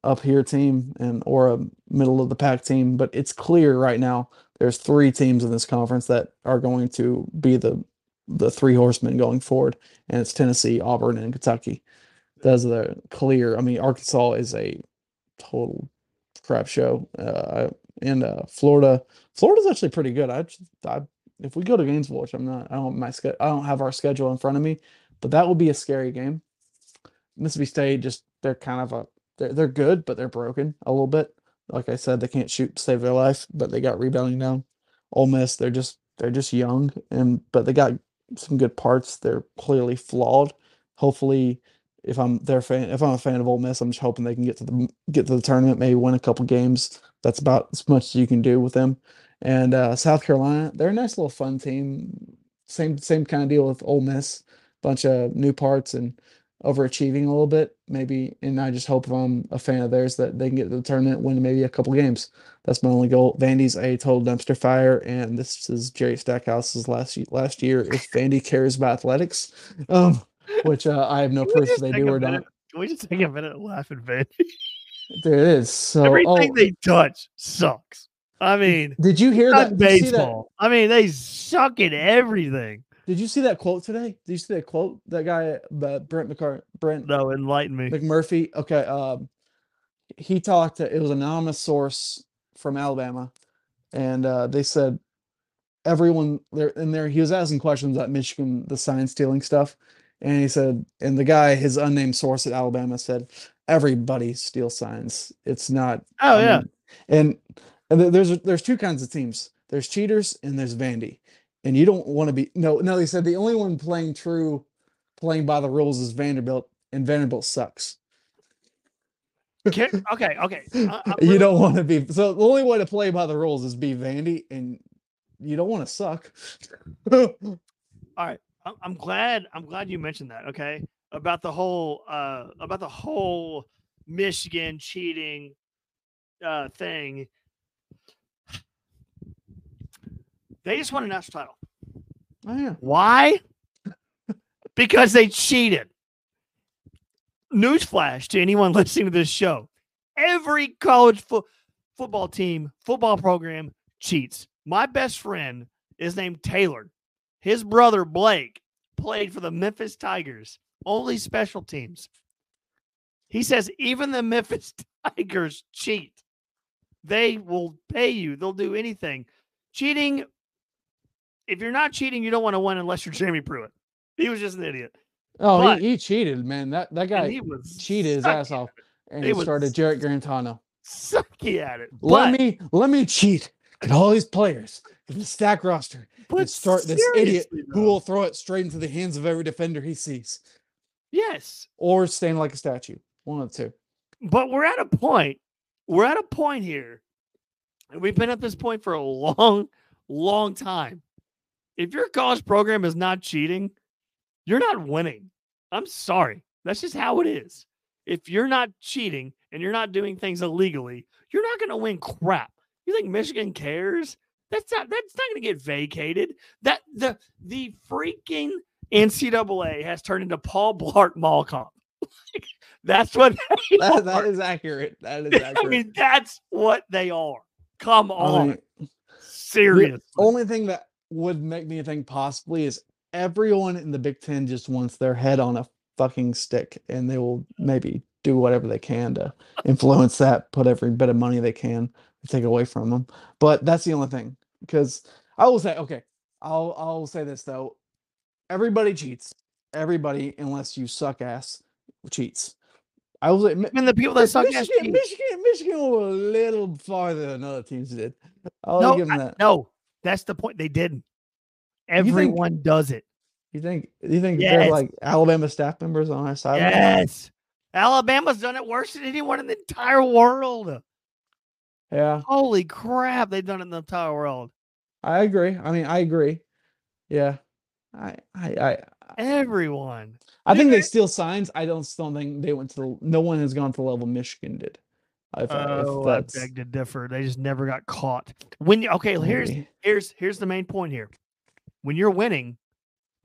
up here team and or a middle of the pack team. But it's clear right now there's three teams in this conference that are going to be the the three horsemen going forward, and it's Tennessee, Auburn, and Kentucky. Are the clear. I mean, Arkansas is a total crap show, uh, and uh, Florida. Florida's actually pretty good. I, I if we go to Gainesville, which I'm not, I don't my I don't have our schedule in front of me, but that will be a scary game. Mississippi State just they're kind of a they're, they're good, but they're broken a little bit. Like I said, they can't shoot to save their life, but they got rebounding down. Ole Miss, they're just they're just young and but they got some good parts. They're clearly flawed. Hopefully, if I'm their fan, if I'm a fan of Ole Miss, I'm just hoping they can get to the get to the tournament, maybe win a couple games. That's about as much as you can do with them. And uh, South Carolina, they're a nice little fun team. Same same kind of deal with Ole Miss. Bunch of new parts and overachieving a little bit, maybe. And I just hope if I'm a fan of theirs that they can get to the tournament, win maybe a couple games. That's my only goal. Vandy's a total dumpster fire, and this is Jerry Stackhouse's last last year. If Vandy cares about athletics, um, which uh, I have no proof they do or don't. Can we just take a minute and laugh at Vandy? There it is. So everything oh, they touch sucks. I mean, did you hear that baseball? That? I mean, they suck at everything. Did you see that quote today? Did you see that quote? That guy, uh, Brent McCart, Brent. No, enlighten me. McMurphy. Okay. Um, he talked. To, it was an anonymous source from Alabama, and uh, they said everyone there in there. He was asking questions about Michigan, the sign stealing stuff, and he said, and the guy, his unnamed source at Alabama, said everybody steals signs. It's not. Oh I yeah. Mean, and and there's there's two kinds of teams. There's cheaters and there's Vandy and you don't want to be no no they said the only one playing true playing by the rules is vanderbilt and vanderbilt sucks okay okay uh you don't want to be so the only way to play by the rules is be vandy and you don't want to suck all right i'm glad i'm glad you mentioned that okay about the whole uh about the whole michigan cheating uh thing They just won a national title. Oh, yeah. Why? because they cheated. Newsflash to anyone listening to this show every college fo- football team, football program cheats. My best friend is named Taylor. His brother, Blake, played for the Memphis Tigers, only special teams. He says even the Memphis Tigers cheat. They will pay you, they'll do anything. Cheating if you're not cheating, you don't want to win unless you're Jeremy Pruitt. He was just an idiot. Oh, but, he, he, cheated, man. That that guy he was cheated his ass off and he started Jarrett Guarantano. Sucky at it. Let but, me let me cheat. Get all these players in the stack roster. But start this idiot though. who will throw it straight into the hands of every defender he sees. Yes. Or stand like a statue. One of the two. But we're at a point. We're at a point here. And we've been at this point for a long, long time if your college program is not cheating, you're not winning. I'm sorry. That's just how it is. If you're not cheating and you're not doing things illegally, you're not going to win crap. You think Michigan cares? That's not that's not going to get vacated. That the the freaking NCAA has turned into Paul Blart Mall Cop. that's what that, that is accurate. That is accurate. I mean, that's what they are. Come on. I mean, Seriously. The only thing that would make me think possibly is everyone in the Big Ten just wants their head on a fucking stick and they will maybe do whatever they can to influence that, put every bit of money they can take away from them. But that's the only thing. Because I will say, okay, I'll I'll say this though. Everybody cheats. Everybody, unless you suck ass, cheats. I was say, and the people that suck Michigan, ass Michigan, Michigan were a little farther than other teams did. I'll no, give them that. I, no, that's the point. They didn't. Everyone think, does it. You think? You think yes. they're like Alabama staff members on our side? Yes. Alabama's done it worse than anyone in the entire world. Yeah. Holy crap! They've done it in the entire world. I agree. I mean, I agree. Yeah. I, I, I, Everyone. I think they steal signs. I don't still think they went to the. No one has gone to the level Michigan did. If, I- if Oh, I beg to differ. They just never got caught. When you, okay, here's here's here's the main point here. When you're winning,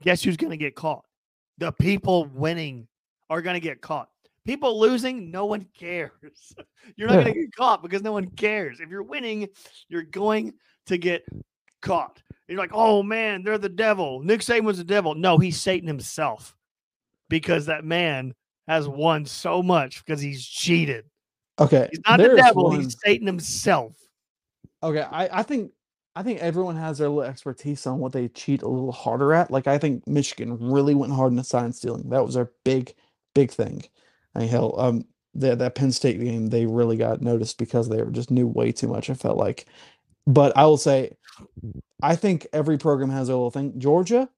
guess who's going to get caught? The people winning are going to get caught. People losing, no one cares. You're not Yeah. going to get caught because no one cares. If you're winning, you're going to get caught. You're like, oh man, they're the devil. Nick Saban was the devil. No, he's Satan himself because that man has won so much because he's cheated. okay. He's not the devil. one- He's Satan himself. Okay, I, I think I think everyone has their little expertise on what they cheat a little harder at. Like I think Michigan really went hard in the sign stealing. That was their big, big thing. I mean, hell, um, that that Penn State game they really got noticed because they just knew way too much. I felt like, but I will say, I think every program has their little thing. Georgia,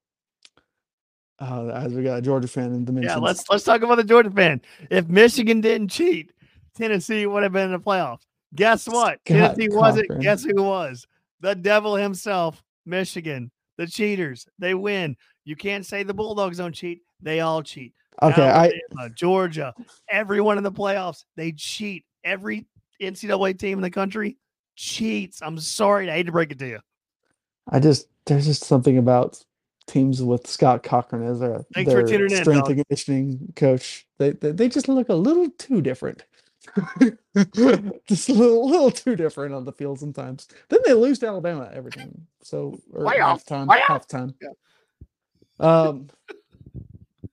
uh, as we got a Georgia fan in the Yeah, let's let's talk about the Georgia fan. If Michigan didn't cheat, Tennessee would have been in the playoffs. Guess what? Tennessee wasn't. Guess who was? The devil himself, Michigan. The cheaters. They win. You can't say the Bulldogs don't cheat. They all cheat. Okay. I Georgia, everyone in the playoffs, they cheat. Every NCAA team in the country cheats. I'm sorry. I hate to break it to you. I just there's just something about teams with Scott Cochran as their, for their tuning in, strength and conditioning coach. They, they they just look a little too different. just a little, little too different on the field sometimes. Then they lose to Alabama every time. So or Playoff, halftime, playoff. halftime. Yeah. Um,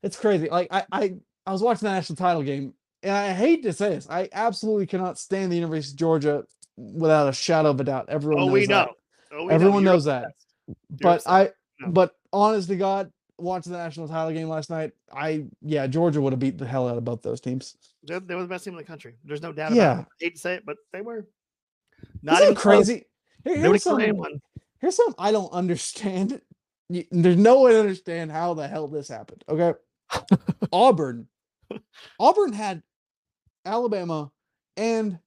it's crazy. Like I, I I was watching the national title game, and I hate to say this, I absolutely cannot stand the University of Georgia without a shadow of a doubt. Everyone Oh, knows we that. know. Oh, we Everyone You're knows that. But. I, No. but honest to God, watching the national title game last night, I yeah, Georgia would have beat the hell out of both those teams. They, they were the best team in the country. There's no doubt Yeah. about it. I hate to say it, but they were. Not Isn't even crazy? Here- here's, something, here's something I don't understand. There's no way to understand how the hell this happened. Okay, Auburn, Auburn had Alabama, and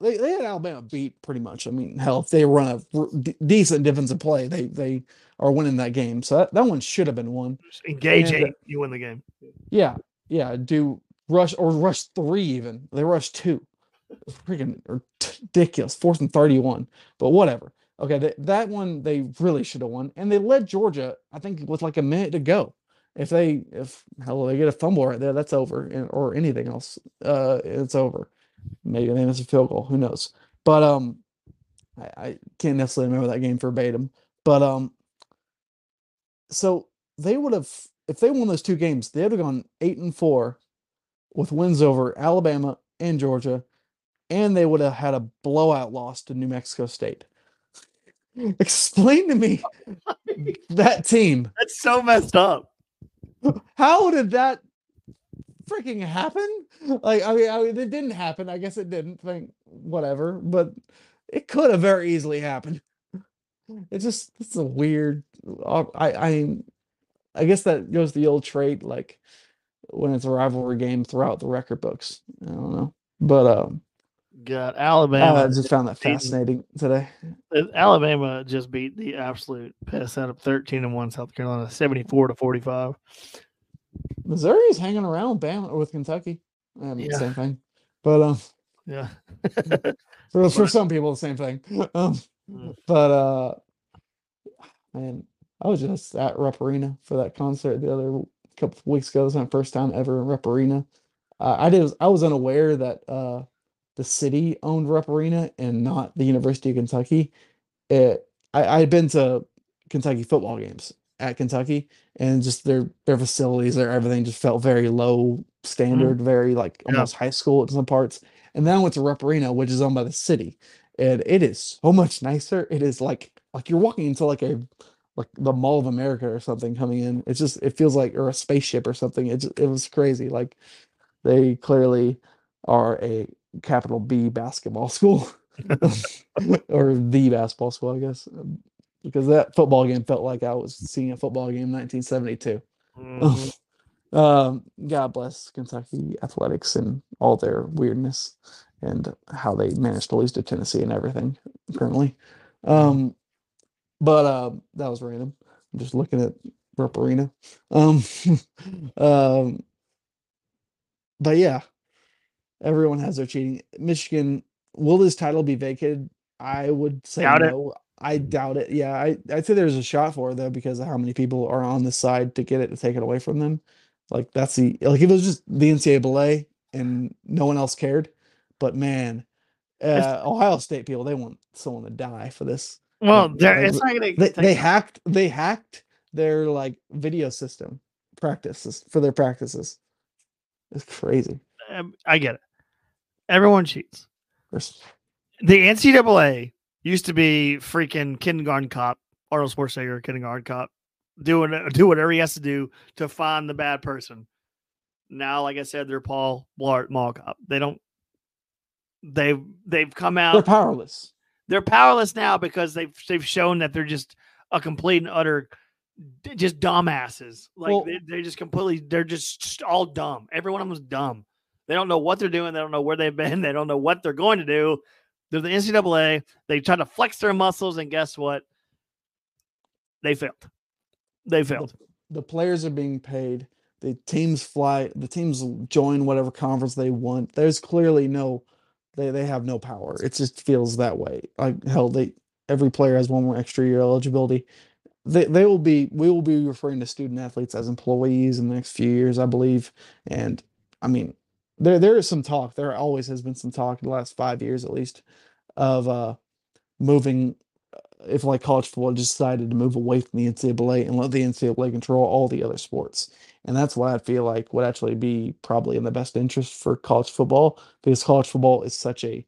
they, they had Alabama beat pretty much. I mean, hell, if they run a d- decent defensive play, they they are winning that game. So that, that one should have been won. Just engage And, uh, eight, you win the game. Yeah, yeah. Do rush or rush three even. They rushed two. It's freaking ridiculous. Fourth and thirty-one. But whatever. Okay, that that one they really should have won, and they led Georgia. I think with like a minute to go. If they if hell they get a fumble right there, that's over, and, or anything else, uh, it's over. Maybe they miss a field goal. Who knows? But um, I, I can't necessarily remember that game verbatim. But um, so they would have if they won those two games, they would have gone eight and four with wins over Alabama and Georgia, and they would have had a blowout loss to New Mexico State. Explain to me that team. That's so messed up. How did that freaking happen? Like, I mean, I mean, it didn't happen. I guess it didn't. Think whatever, but it could have very easily happened. It's just it's a weird. uh, I I I guess that goes the old trait, like when it's a rivalry game throughout the record books. I don't know, but um, God, I just found that fascinating today. uh, Alabama just beat the absolute piss out of 13 and 1 South Carolina, 74 to 45. Missouri's hanging around with Bama with Kentucky. I mean, Yeah. same thing, but um, Yeah. for for some people, the same thing. Um, Mm. but uh, man, I was just at Rupp Arena for that concert the other couple of weeks ago. It was my first time ever in Rupp Arena. Uh, I did. I was unaware that uh, the city owned Rupp Arena and not the University of Kentucky. It. I, I had been to Kentucky football games at Kentucky, and just their their facilities, their everything just felt very low mm-hmm. standard, very like Yeah. almost high school in some parts. And then I went to Rupp Arena, which is owned by the city, and it is so much nicer. It is like like you're walking into like a like the Mall of America or something coming in. It's just it feels like or a spaceship or something. It just, it was crazy. Like they clearly are a capital B basketball school or the basketball school, I guess, because that football game felt like I was seeing a football game in 1972. Mhm. Um, God bless Kentucky athletics and all their weirdness and how they managed to lose to Tennessee and everything currently. Um, but uh, that was random. I'm just looking at Rupp Arena. Um, um, but yeah, everyone has their cheating. Michigan, will this title be vacated? I would say Doubt it. I doubt it. Yeah, I, I'd say there's a shot for it though because of how many people are on the side to get it to take it away from them. Like that's the like if it was just the NCAA and no one else cared, but man, uh, Ohio State people they want someone to die for this. Well, Like, they- it's not gonna. They, they hacked they hacked their like video system practices for their practices. It's crazy. um, I get it. Everyone cheats. The NCAA used to be freaking kindergarten cop, Arnold Schwarzenegger, kindergarten cop, doing do whatever he has to do to find the bad person. Now, like I said, they're Paul Blart Mall cop. They don't. They've they've come out. They're powerless. They're powerless now because they've they've shown that they're just a complete and utter, just dumbasses. Like Well- they, they're just completely. They're just all dumb. Every one of them's dumb. They don't know what they're doing. They don't know where they've been. They don't know what they're going to do. They're the NCAA. They try to flex their muscles, and guess what? They failed. They failed. The players are being paid. The teams fly. The teams join whatever conference they want. There's clearly no. They they have no power. It just feels that way. Like hell, they every player has one more extra year eligibility. They they will be. We will be referring to student athletes as employees in the next few years, I believe. And I mean, there there is some talk. There always has been some talk in the last five years at least of uh moving uh, if like college football just decided to move away from the NCAA and let the NCAA control all the other sports. And that's what I feel like would actually be probably in the best interest for college football because college football is such a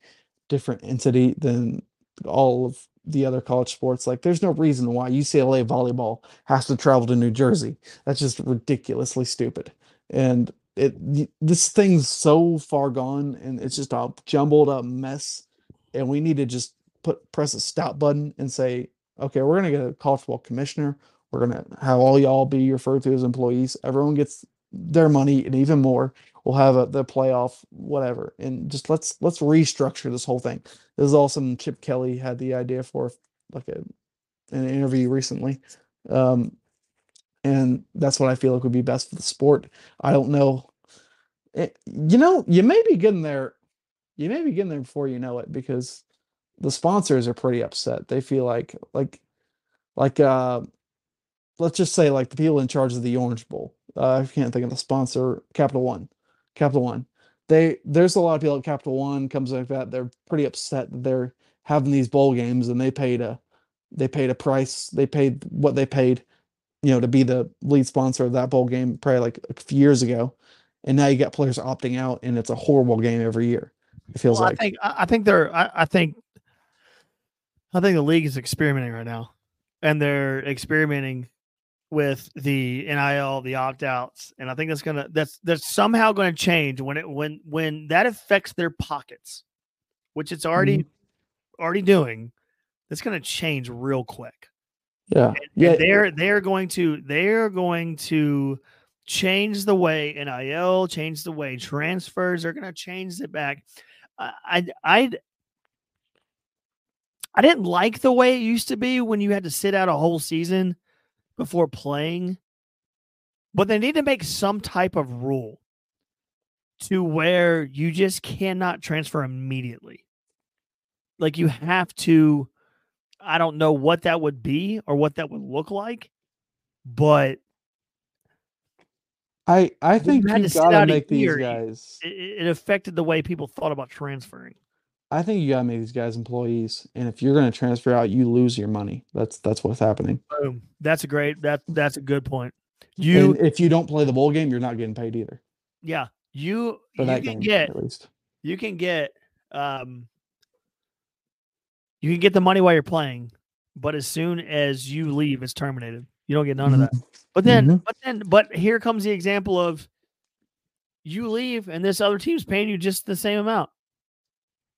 different entity than all of the other college sports. Like there's no reason why UCLA volleyball has to travel to New Jersey. That's just ridiculously stupid. And it this thing's so far gone and it's just a jumbled up mess. And we need to just put press a stop button and say, okay, we're gonna get a college football commissioner. We're gonna have all y'all be referred to as employees. Everyone gets their money and even more. We'll have a, the playoff, whatever, and just let's let's restructure this whole thing. This is all some Chip Kelly had the idea for, like a an interview recently, um, and that's what I feel like would be best for the sport. I don't know, it, you know, you may be getting there, you may be getting there before you know it because the sponsors are pretty upset. They feel like like like uh let's just say like the people in charge of the Orange Bowl. Uh, I can't think of the sponsor, Capital One. Capital One. They there's a lot of people at Capital One comes like that. They're pretty upset that they're having these bowl games and they paid a they paid a price. They paid what they paid, you know, to be the lead sponsor of that bowl game probably like a few years ago. And now you got players opting out and it's a horrible game every year. It feels Well, like I think I think they're I, I think I think the league is experimenting right now, and they're experimenting with the NIL, the opt outs, and I think that's gonna that's that's somehow going to change when it when when that affects their pockets, which it's already mm-hmm. already doing. It's going to change real quick. yeah. And Yeah. they're they're going to they're going to change the way NIL, change the way transfers are going to change it back. I I I I didn't like the way it used to be when you had to sit out a whole season before playing, but they need to make some type of rule to where you just cannot transfer immediately. Like you have to I don't know what that would be or what that would look like, but I I think had you gotta make these guys. it, it affected the way people thought about transferring. I think you gotta make these guys employees, and if you're gonna transfer out, you lose your money. That's that's what's happening. Boom. That's a great that that's a good point. You and if you don't play the bowl game, you're not getting paid either yeah, you you can game, get at least. you can get um you can get the money while you're playing, but as soon as you leave, it's terminated. You don't get none of that. But then, Mhm. but then, but here comes the example of you leave and this other team's paying you just the same amount.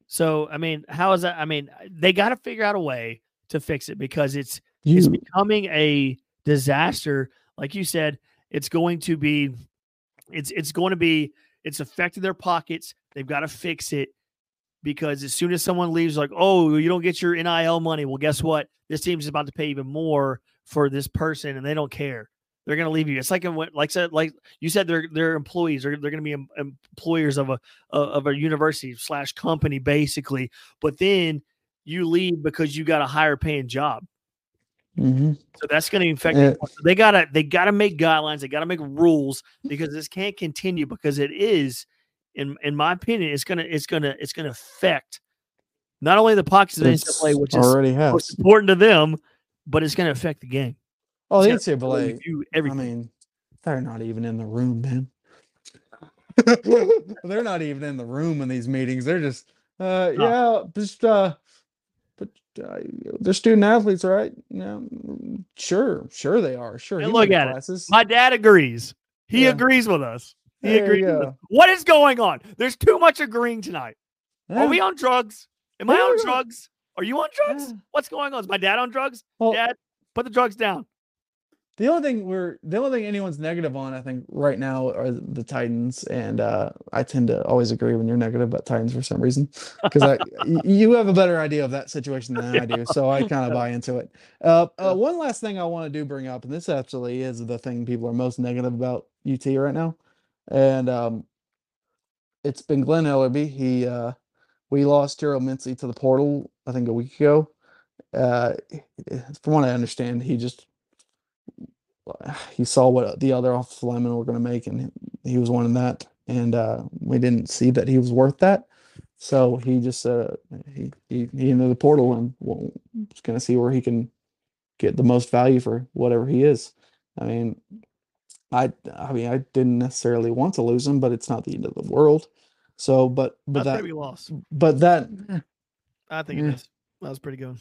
So, I mean, how is that? I mean, they got to figure out a way to fix it because it's it's becoming a disaster. Like you said, it's going to be, it's it's going to be, it's affected their pockets. They've got to fix it because as soon as someone leaves, like, oh, you don't get your NIL money. Well, guess what? This team's about to pay even more for this person, and they don't care. they're going to leave you. It's like like said, like you said, they're they're employees. They're they're going to be em- employers of a of a university slash company basically. But then you leave because you got a higher paying job. Mhm. So that's going to affect. Yeah. them. They gotta they gotta make guidelines. They gotta make rules because this can't continue because it is, in in my opinion, it's gonna it's gonna it's gonna affect not only the pockets of the NCAA, which is already most has. important to them, but it's going to affect the game. Oh, the It's gonna really NCAA. I mean, they're not even in the room, man. they're not even in the room in these meetings. They're just, uh, No. yeah, just, uh, but uh, they're student athletes, right? Yeah, sure, sure they are. Sure, And look at it. My dad agrees. He Yeah. agrees with us. He There you go. What is going on? There's too much agreeing tonight. Yeah, Are we on drugs? Am I on drugs? Are you on drugs? Yeah. What's going on? Is my dad on drugs? well, Dad, put the drugs down. The only thing we're the only thing anyone's negative on, I think, right now are the Titans, and uh, I tend to always agree when you're negative about Titans for some reason because y- you have a better idea of that situation than I do, so I kind of buy into it. Uh, uh, one last thing I want to do bring up, and this actually is the thing people are most negative about UT right now, and um, it's been Glen Elarbee. He uh, we lost Terrell Mincey to the portal, I think, a week ago. Uh, from what I understand, he just he saw what the other offensive linemen were going to make, and he was one wanting that, and uh, we didn't see that he was worth that. So he just uh, he he he the portal and was going to see where he can get the most value for whatever he is. I mean, I I mean I didn't necessarily want to lose him, but it's not the end of the world. So, but but That's that pretty loss. but that I think Yeah. it is. That was pretty good.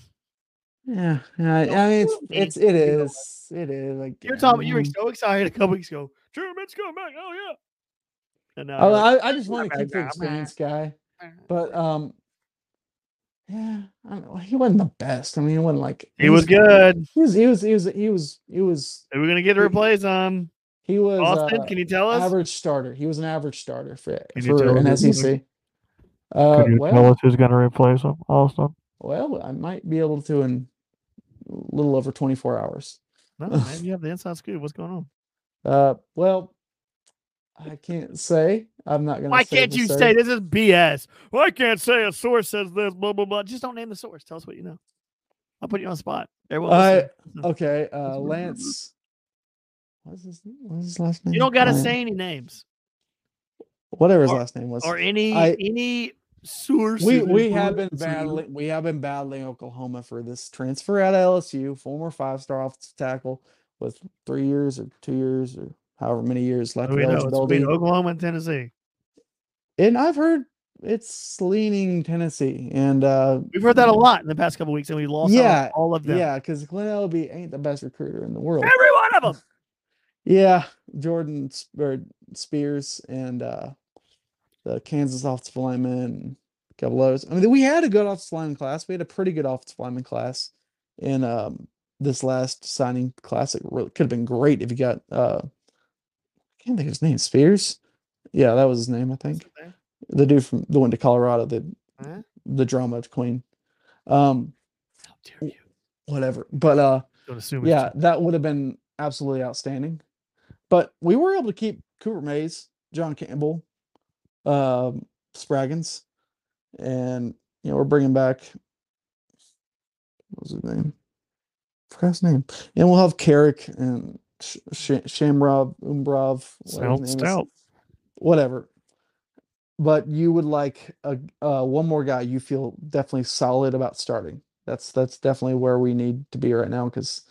yeah, yeah I, I mean it's feel me, it's it you know. is it is like You were talking. You were um, so excited a couple weeks ago. German's coming back. Oh yeah. And now Oh, I, I just want to keep the experience guy, but um, yeah, I don't know. He wasn't the best. I mean, he wasn't like he was he's- good. He was he was he was he was he was Are we gonna get to He- replace him? He was Austin, uh, can you tell us? average starter. He was an average starter for Can you for tell an us who- SEC. Uh, well, us who's gonna replace him, Austin? well, I might be able to in a little over twenty four hours. No, man, you have the inside scoop. What's going on? Uh, well, I can't say. I'm not gonna. Why say can't you say this is BS? Well, I can't say a source says this, blah blah blah. Just don't name the source. Tell us what you know. I'll put you on the spot. Everyone, I listen. okay. Uh, Lance. What's his What's his last name? you don't gotta say any names whatever his or- last name was. or any I- any source. we we have been battling we have been battling Oklahoma for this transfer at LSU, former five star offensive tackle with three years or two years or however many years left We know it's between Oklahoma and Tennessee. And I've heard it's leaning Tennessee. And uh We've heard that a lot in the past couple weeks, and we lost Yeah, all of them. yeah, because Glen Elarbee ain't the best recruiter in the world. every one of them. Yeah, Jordan or Spears and uh the Kansas offensive lineman a couple others. I mean, we had a good offensive lineman class. We had a pretty good offensive lineman class in um this last signing class. It really could have been great if you got uh I can't think of his name. Spears? Yeah, that was his name, I think. The dude from the one to Colorado, the Huh? the drama queen. Um, How dare you? whatever. But uh yeah, that would have been absolutely outstanding. But we were able to keep Cooper Mays, John Campbell, um, Spraggins, and you know we're bringing back what was his name? Forgot his name. And we'll have Karic and Sh- Sh- Shamrov, Umbrov, whatever Sounds his name is. stout. whatever. But you would like a uh, one more guy you feel definitely solid about starting. That's that's definitely where we need to be right now because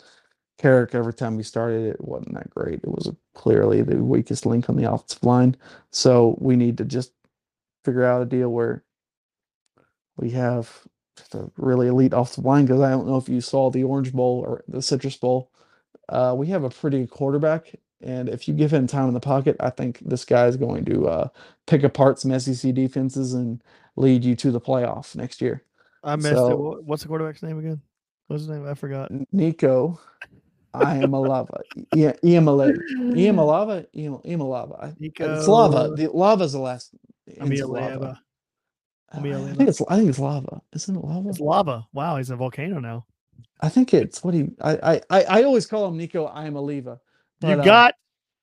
Karic every time we started it wasn't that great. It was clearly the weakest link on the offensive line. So we need to just figure out a deal where we have just a really elite offensive line because I don't know if you saw the Orange Bowl or the Citrus Bowl. Uh, we have a pretty good quarterback, and if you give him time in the pocket, I think this guy is going to uh, pick apart some SEC defenses and lead you to the playoff next year. I missed it. So- Wha- What's the quarterback's name again? What's his name? I forgot. Nico, I am a lava. Yeah, Iamale. Iamalava? Iam- Iamalava. I- am a lava. It's lava. Nico The lava's the last. ends Emil with lava. Uh, I think it's I think it's lava. Isn't it lava? It's lava. Wow, he's a volcano now. I think it's what he I I I, I always call him Nico I am a leva, You But, uh, got.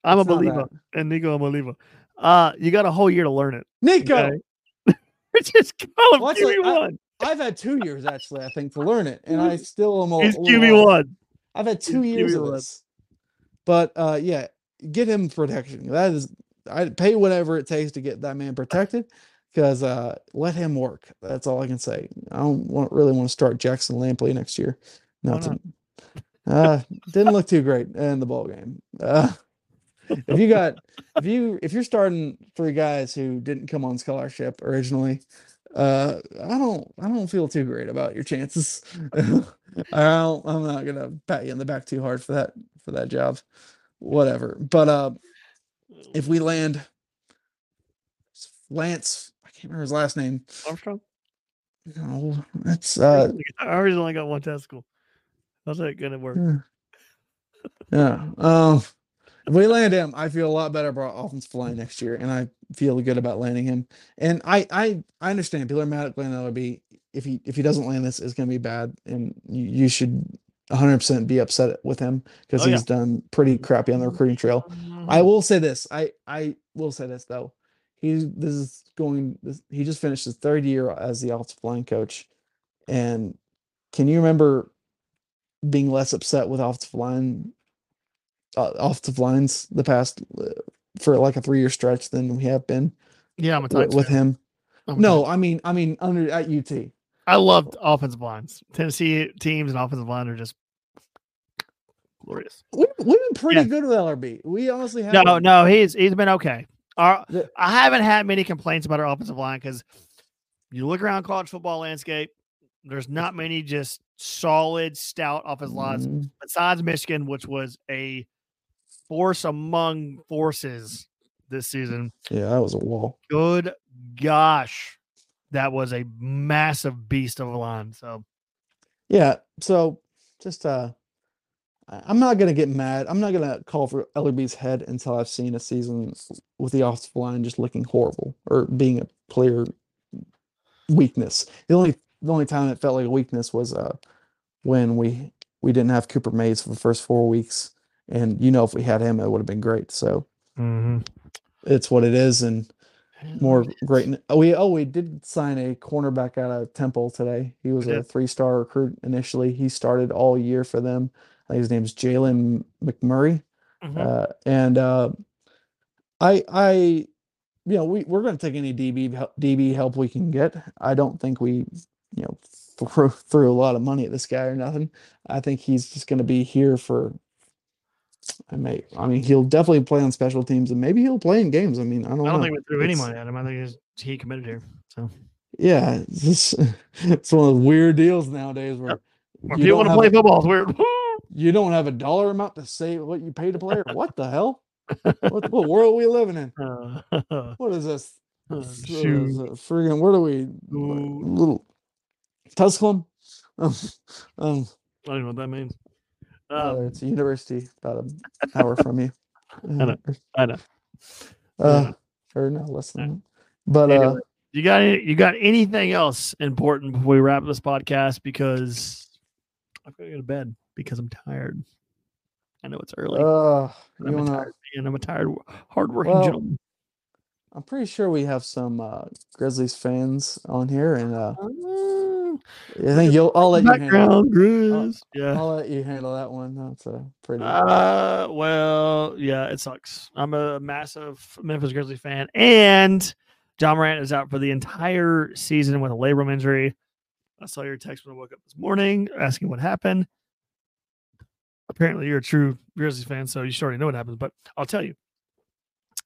I'm a believer, and Nico I'm a believer. Uh, you got a whole year to learn it. Nico, Okay. Just call him Well, actually, QB I- one. I've had two years actually, I think, to learn it, and I still am. a He's little QB one. I've had two years of this, but uh, yeah, get him protection. That is, I pay whatever it takes to get that man protected, because uh, let him work. That's all I can say. I don't want really want to start Jackson Lampley next year. Nothing. Uh, didn't look too great in the ball game. Uh, if you got if you if you're starting three guys who didn't come on scholarship originally, uh, I don't I don't feel too great about your chances. I don't, I'm not gonna pat you in the back too hard for that for that job. Whatever. But uh, if we land Lance, I can't remember his last name. Armstrong. No, that's uh, I already only got one testicle. How's that gonna work? yeah. yeah. Um, if we land him, I feel a lot better about offensive line next year, and I feel good about landing him. And I, I, I understand people are mad at Glen Elarbee. If he, if he doesn't land this, it's going to be bad, and you, you should 100 percent be upset with him because Oh, yeah. he's done pretty crappy on the recruiting trail. Mm-hmm. I will say this. I I will say this though. He this is going. This, he just finished his third year as the offensive line coach, and can you remember being less upset with offensive line, uh, offensive lines the past uh, for like a three year stretch than we have been yeah, I'm a wi- Titans with him? I'm No, I mean I mean under at UT. I loved offensive lines. Tennessee teams and offensive line are just glorious. We, we've been pretty Yeah. good with Elarbee. We honestly have. No, no, he's he's been okay. Our, The- I haven't had many complaints about our offensive line because you look around college football landscape, there's not many just solid, stout offensive lines Mm, besides Michigan, which was a force among forces this season. yeah, that was a wall. Good gosh, that was a massive beast of a line. So Yeah. So just uh I'm not gonna get mad. I'm not gonna call for Elarbee's head until I've seen a season with the offensive line just looking horrible or being a clear weakness. The only the only time it felt like a weakness was uh when we we didn't have Cooper Mays for the first four weeks. And you know if we had him it would have been great. So it's what it is and more great. Oh, we oh we did sign a cornerback out of Temple today. He was We a three star recruit initially. He started all year for them. I think his name's Jalen McMurray. Mhm. Uh, and uh, I I you know we we're going to take any DB help, DB help we can get. I don't think we you know threw threw a lot of money at this guy or nothing. I think he's just going to be here for. I may. I mean, he'll definitely play on special teams, and maybe he'll play in games. I mean, I don't. I don't know. think we threw any money at him. I think he committed here. So Yeah, it's, just, it's one of those weird deals nowadays where you people want to play a- football, it's weird. you don't have a dollar amount to say what you paid a player. What the hell? What, what world are we living in? Uh, What is this? uh, This shoot. a friggin' where do we Ooh. little Tusculum? Um, um, I don't know what that means. Uh, Um, it's a university about an hour from you. I know. I know. Uh, or no, less than. But uh, you got any, you got anything else important before we wrap this podcast? Because I've got to go to bed because I'm tired. I know it's early. uh, I'm a tired man. I'm a tired, hardworking Well, gentleman. I'm pretty sure we have some uh, Grizzlies fans on here, and uh, I think you'll. I'll let you handle. Background, Grizz. Yeah. I'll let you handle that one. That's a pretty. Uh, well, yeah, it sucks. I'm a massive Memphis Grizzlies fan, and Ja Morant is out for the entire season with a labrum injury. I saw your text when I woke up this morning asking what happened. Apparently, you're a true Grizzlies fan, so you should already know what happens. But I'll tell you.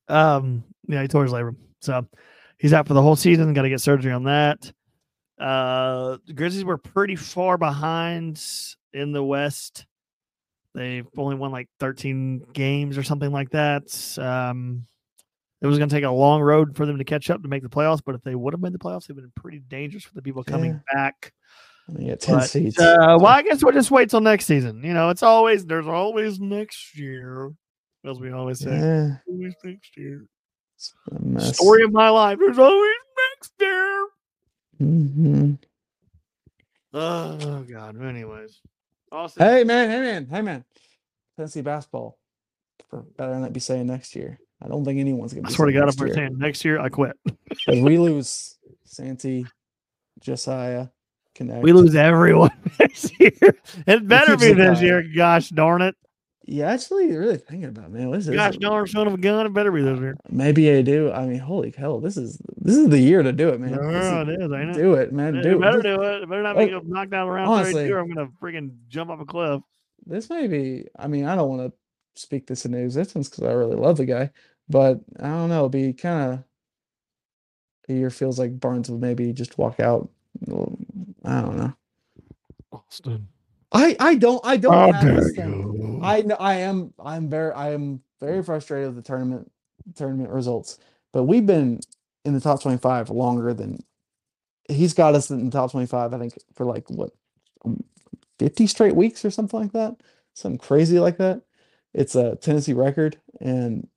Um, yeah, he tore his labrum, so he's out for the whole season. Got to get surgery on that. Uh, the Grizzlies were pretty far behind in the West. They've only won like 13 games or something like that. Um, it was going to take a long road for them to catch up to make the playoffs, but if they would have made the playoffs, they've been pretty dangerous for the people coming back. I mean, yeah, ten But, seats. Uh, well, I guess we'll just wait till next season. You know, it's always there's always next year, as we always say. yeah, Always next year. it's a mess. Story of my life. There's always next year. Mhm. Oh God. Anyways, Austin. Hey man, hey man, hey man. Tennessee basketball for better not be saying next year. I don't think anyone's gonna. I Be swear to God, if we're saying next year, I quit. 'Cause we lose Santi, Josiah, Knecht. We lose everyone next year. It better be this year. Gosh darn it. Yeah, actually, really thinking about it, man. What is this? Gosh darn son of a gun. It better be uh, this year. Maybe I do. I mean, holy hell, this is this is the year to do it, man. This Yeah, is- it is, ain't it? Do it, man. It, Do it better do it. It better not Like, be knocked down around honestly- 32 or I'm going to freaking jump off a cliff. This may be. I mean, I don't want to speak this into existence because I really love the guy, but I don't know. It'd be kind of a year feels like Barnes would maybe just walk out. I don't know. Austin. I I don't I don't How have dare this thing. you. I know I am I'm very I am very frustrated with the tournament tournament results. But we've been in the top 25 longer than he's got us in the top 25 I think for like what um, 50 straight weeks or something like that. Something crazy like that. It's a Tennessee record and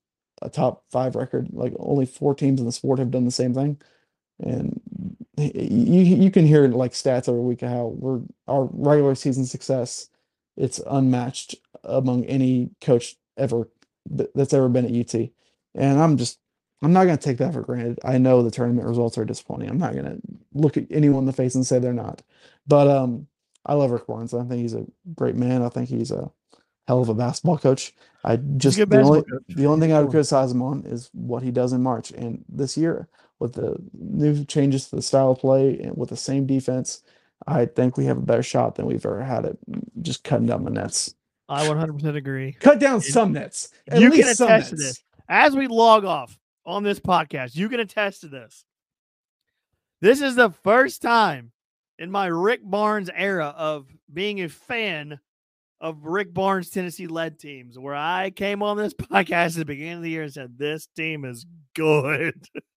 a top 5 record. Like only four teams in the sport have done the same thing. And you you can hear like stats every week of how we're our regular season success it's unmatched among any coach ever that's ever been at UT. And I'm just I'm not going to take that for granted. I know the tournament results are disappointing. I'm not going to look at anyone in the face and say they're not. But um I love Rick Barnes. I think he's a great man. I think he's a hell of a basketball coach. I just the only coach. the only thing I would criticize him on is what he does in March. And this year, with the new changes to the style of play and with the same defense, I think we have a better shot than we've ever had at just cutting down the nets. I 100% agree. Cut down some nets. At you can some attest to this. As we log off on this podcast, you can attest to this. This is the first time in my Rick Barnes era of being a fan of Rick Barnes Tennessee led teams where I came on this podcast at the beginning of the year and said this team is good.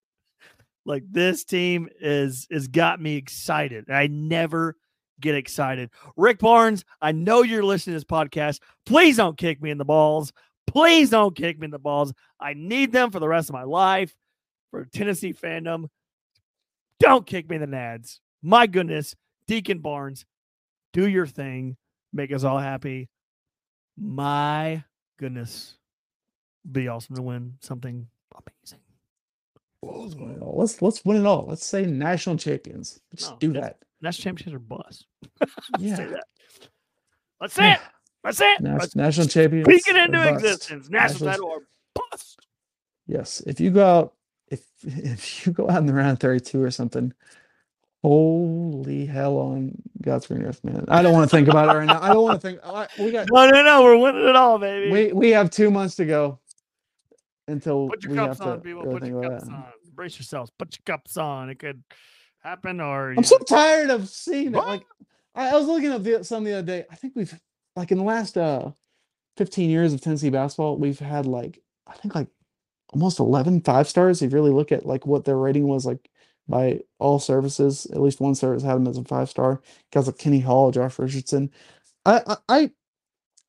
like this team is is got me excited. I never get excited. Rick Barnes, I know you're listening to this podcast. Please don't kick me in the balls. Please don't kick me in the balls. I need them for the rest of my life for Tennessee fandom. Don't kick me in the nads. My goodness, Deacon Barnes, do your thing. Make us all happy. My goodness. Be awesome to win something amazing. Well, let's let's win it all. Let's say national champions. Let's No, do that. National championships are bust. Say Yeah. that. Let's say it. Let's say it. Nas- Let's national champions. speak it into existence. National title or bust. Yes. If you go out, if if you go out in the round 32 or something, holy hell on God's green earth, man. I don't want to think about it right now. I don't want to think. I, we got No, no, no. We're winning it all, baby. we we have two months to go until Put your we cups have to on, people. really Put your cups that. on. Brace yourselves. Put your cups on. It could happen, or I'm so tired of seeing it. Like I, I was looking up the, some the other day. I think we've like in the last uh 15 years of Tennessee basketball, we've had like I think like almost 11 five stars. If you really look at like what their rating was like by all services, at least one service had them as a five star. Guys like Kenny Hall, Josh Richardson. I I I,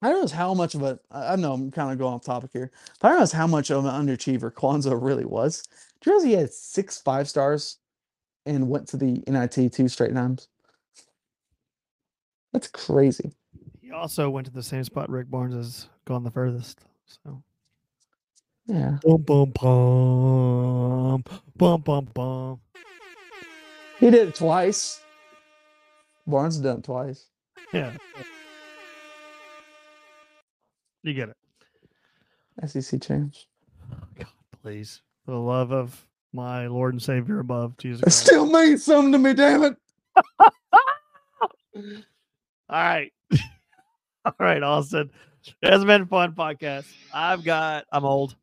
I realize how much of a I know I'm kind of going off topic here, I realize how much of an underachiever Cuonzo really was. Do you realize he had six five stars and went to the NIT two straight times? That's crazy. he also went to the same spot Rick Barnes has gone the furthest. So Yeah. Boom boom bum boom boom bum. He did it twice. Barnes done it twice. Yeah. You get it. SEC champs. God, please. For the love of my Lord and Savior above, Jesus It Christ. still means something to me, damn it. All right. All right, Austin. It has been a fun podcast. I've got, I'm old.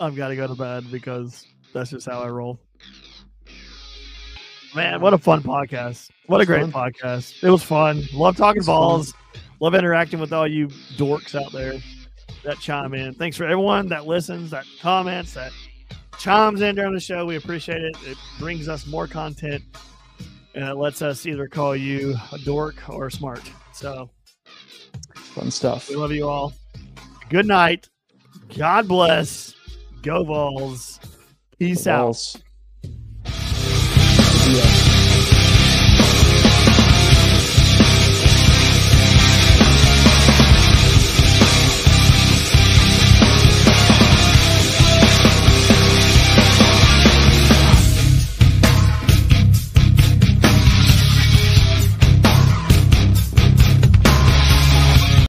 I've got to go to bed because that's just how I roll. Man, what a fun podcast. What a great fun. podcast. It was fun. Love talking balls. fun. Balls. Love interacting with all you dorks out there that chime in. Thanks for everyone that listens, that comments, that chimes in during the show. We appreciate it. It brings us more content and it lets us either call you a dork or smart. So Fun stuff. we love you all. Good night. God bless. Go balls. Peace out. Balls.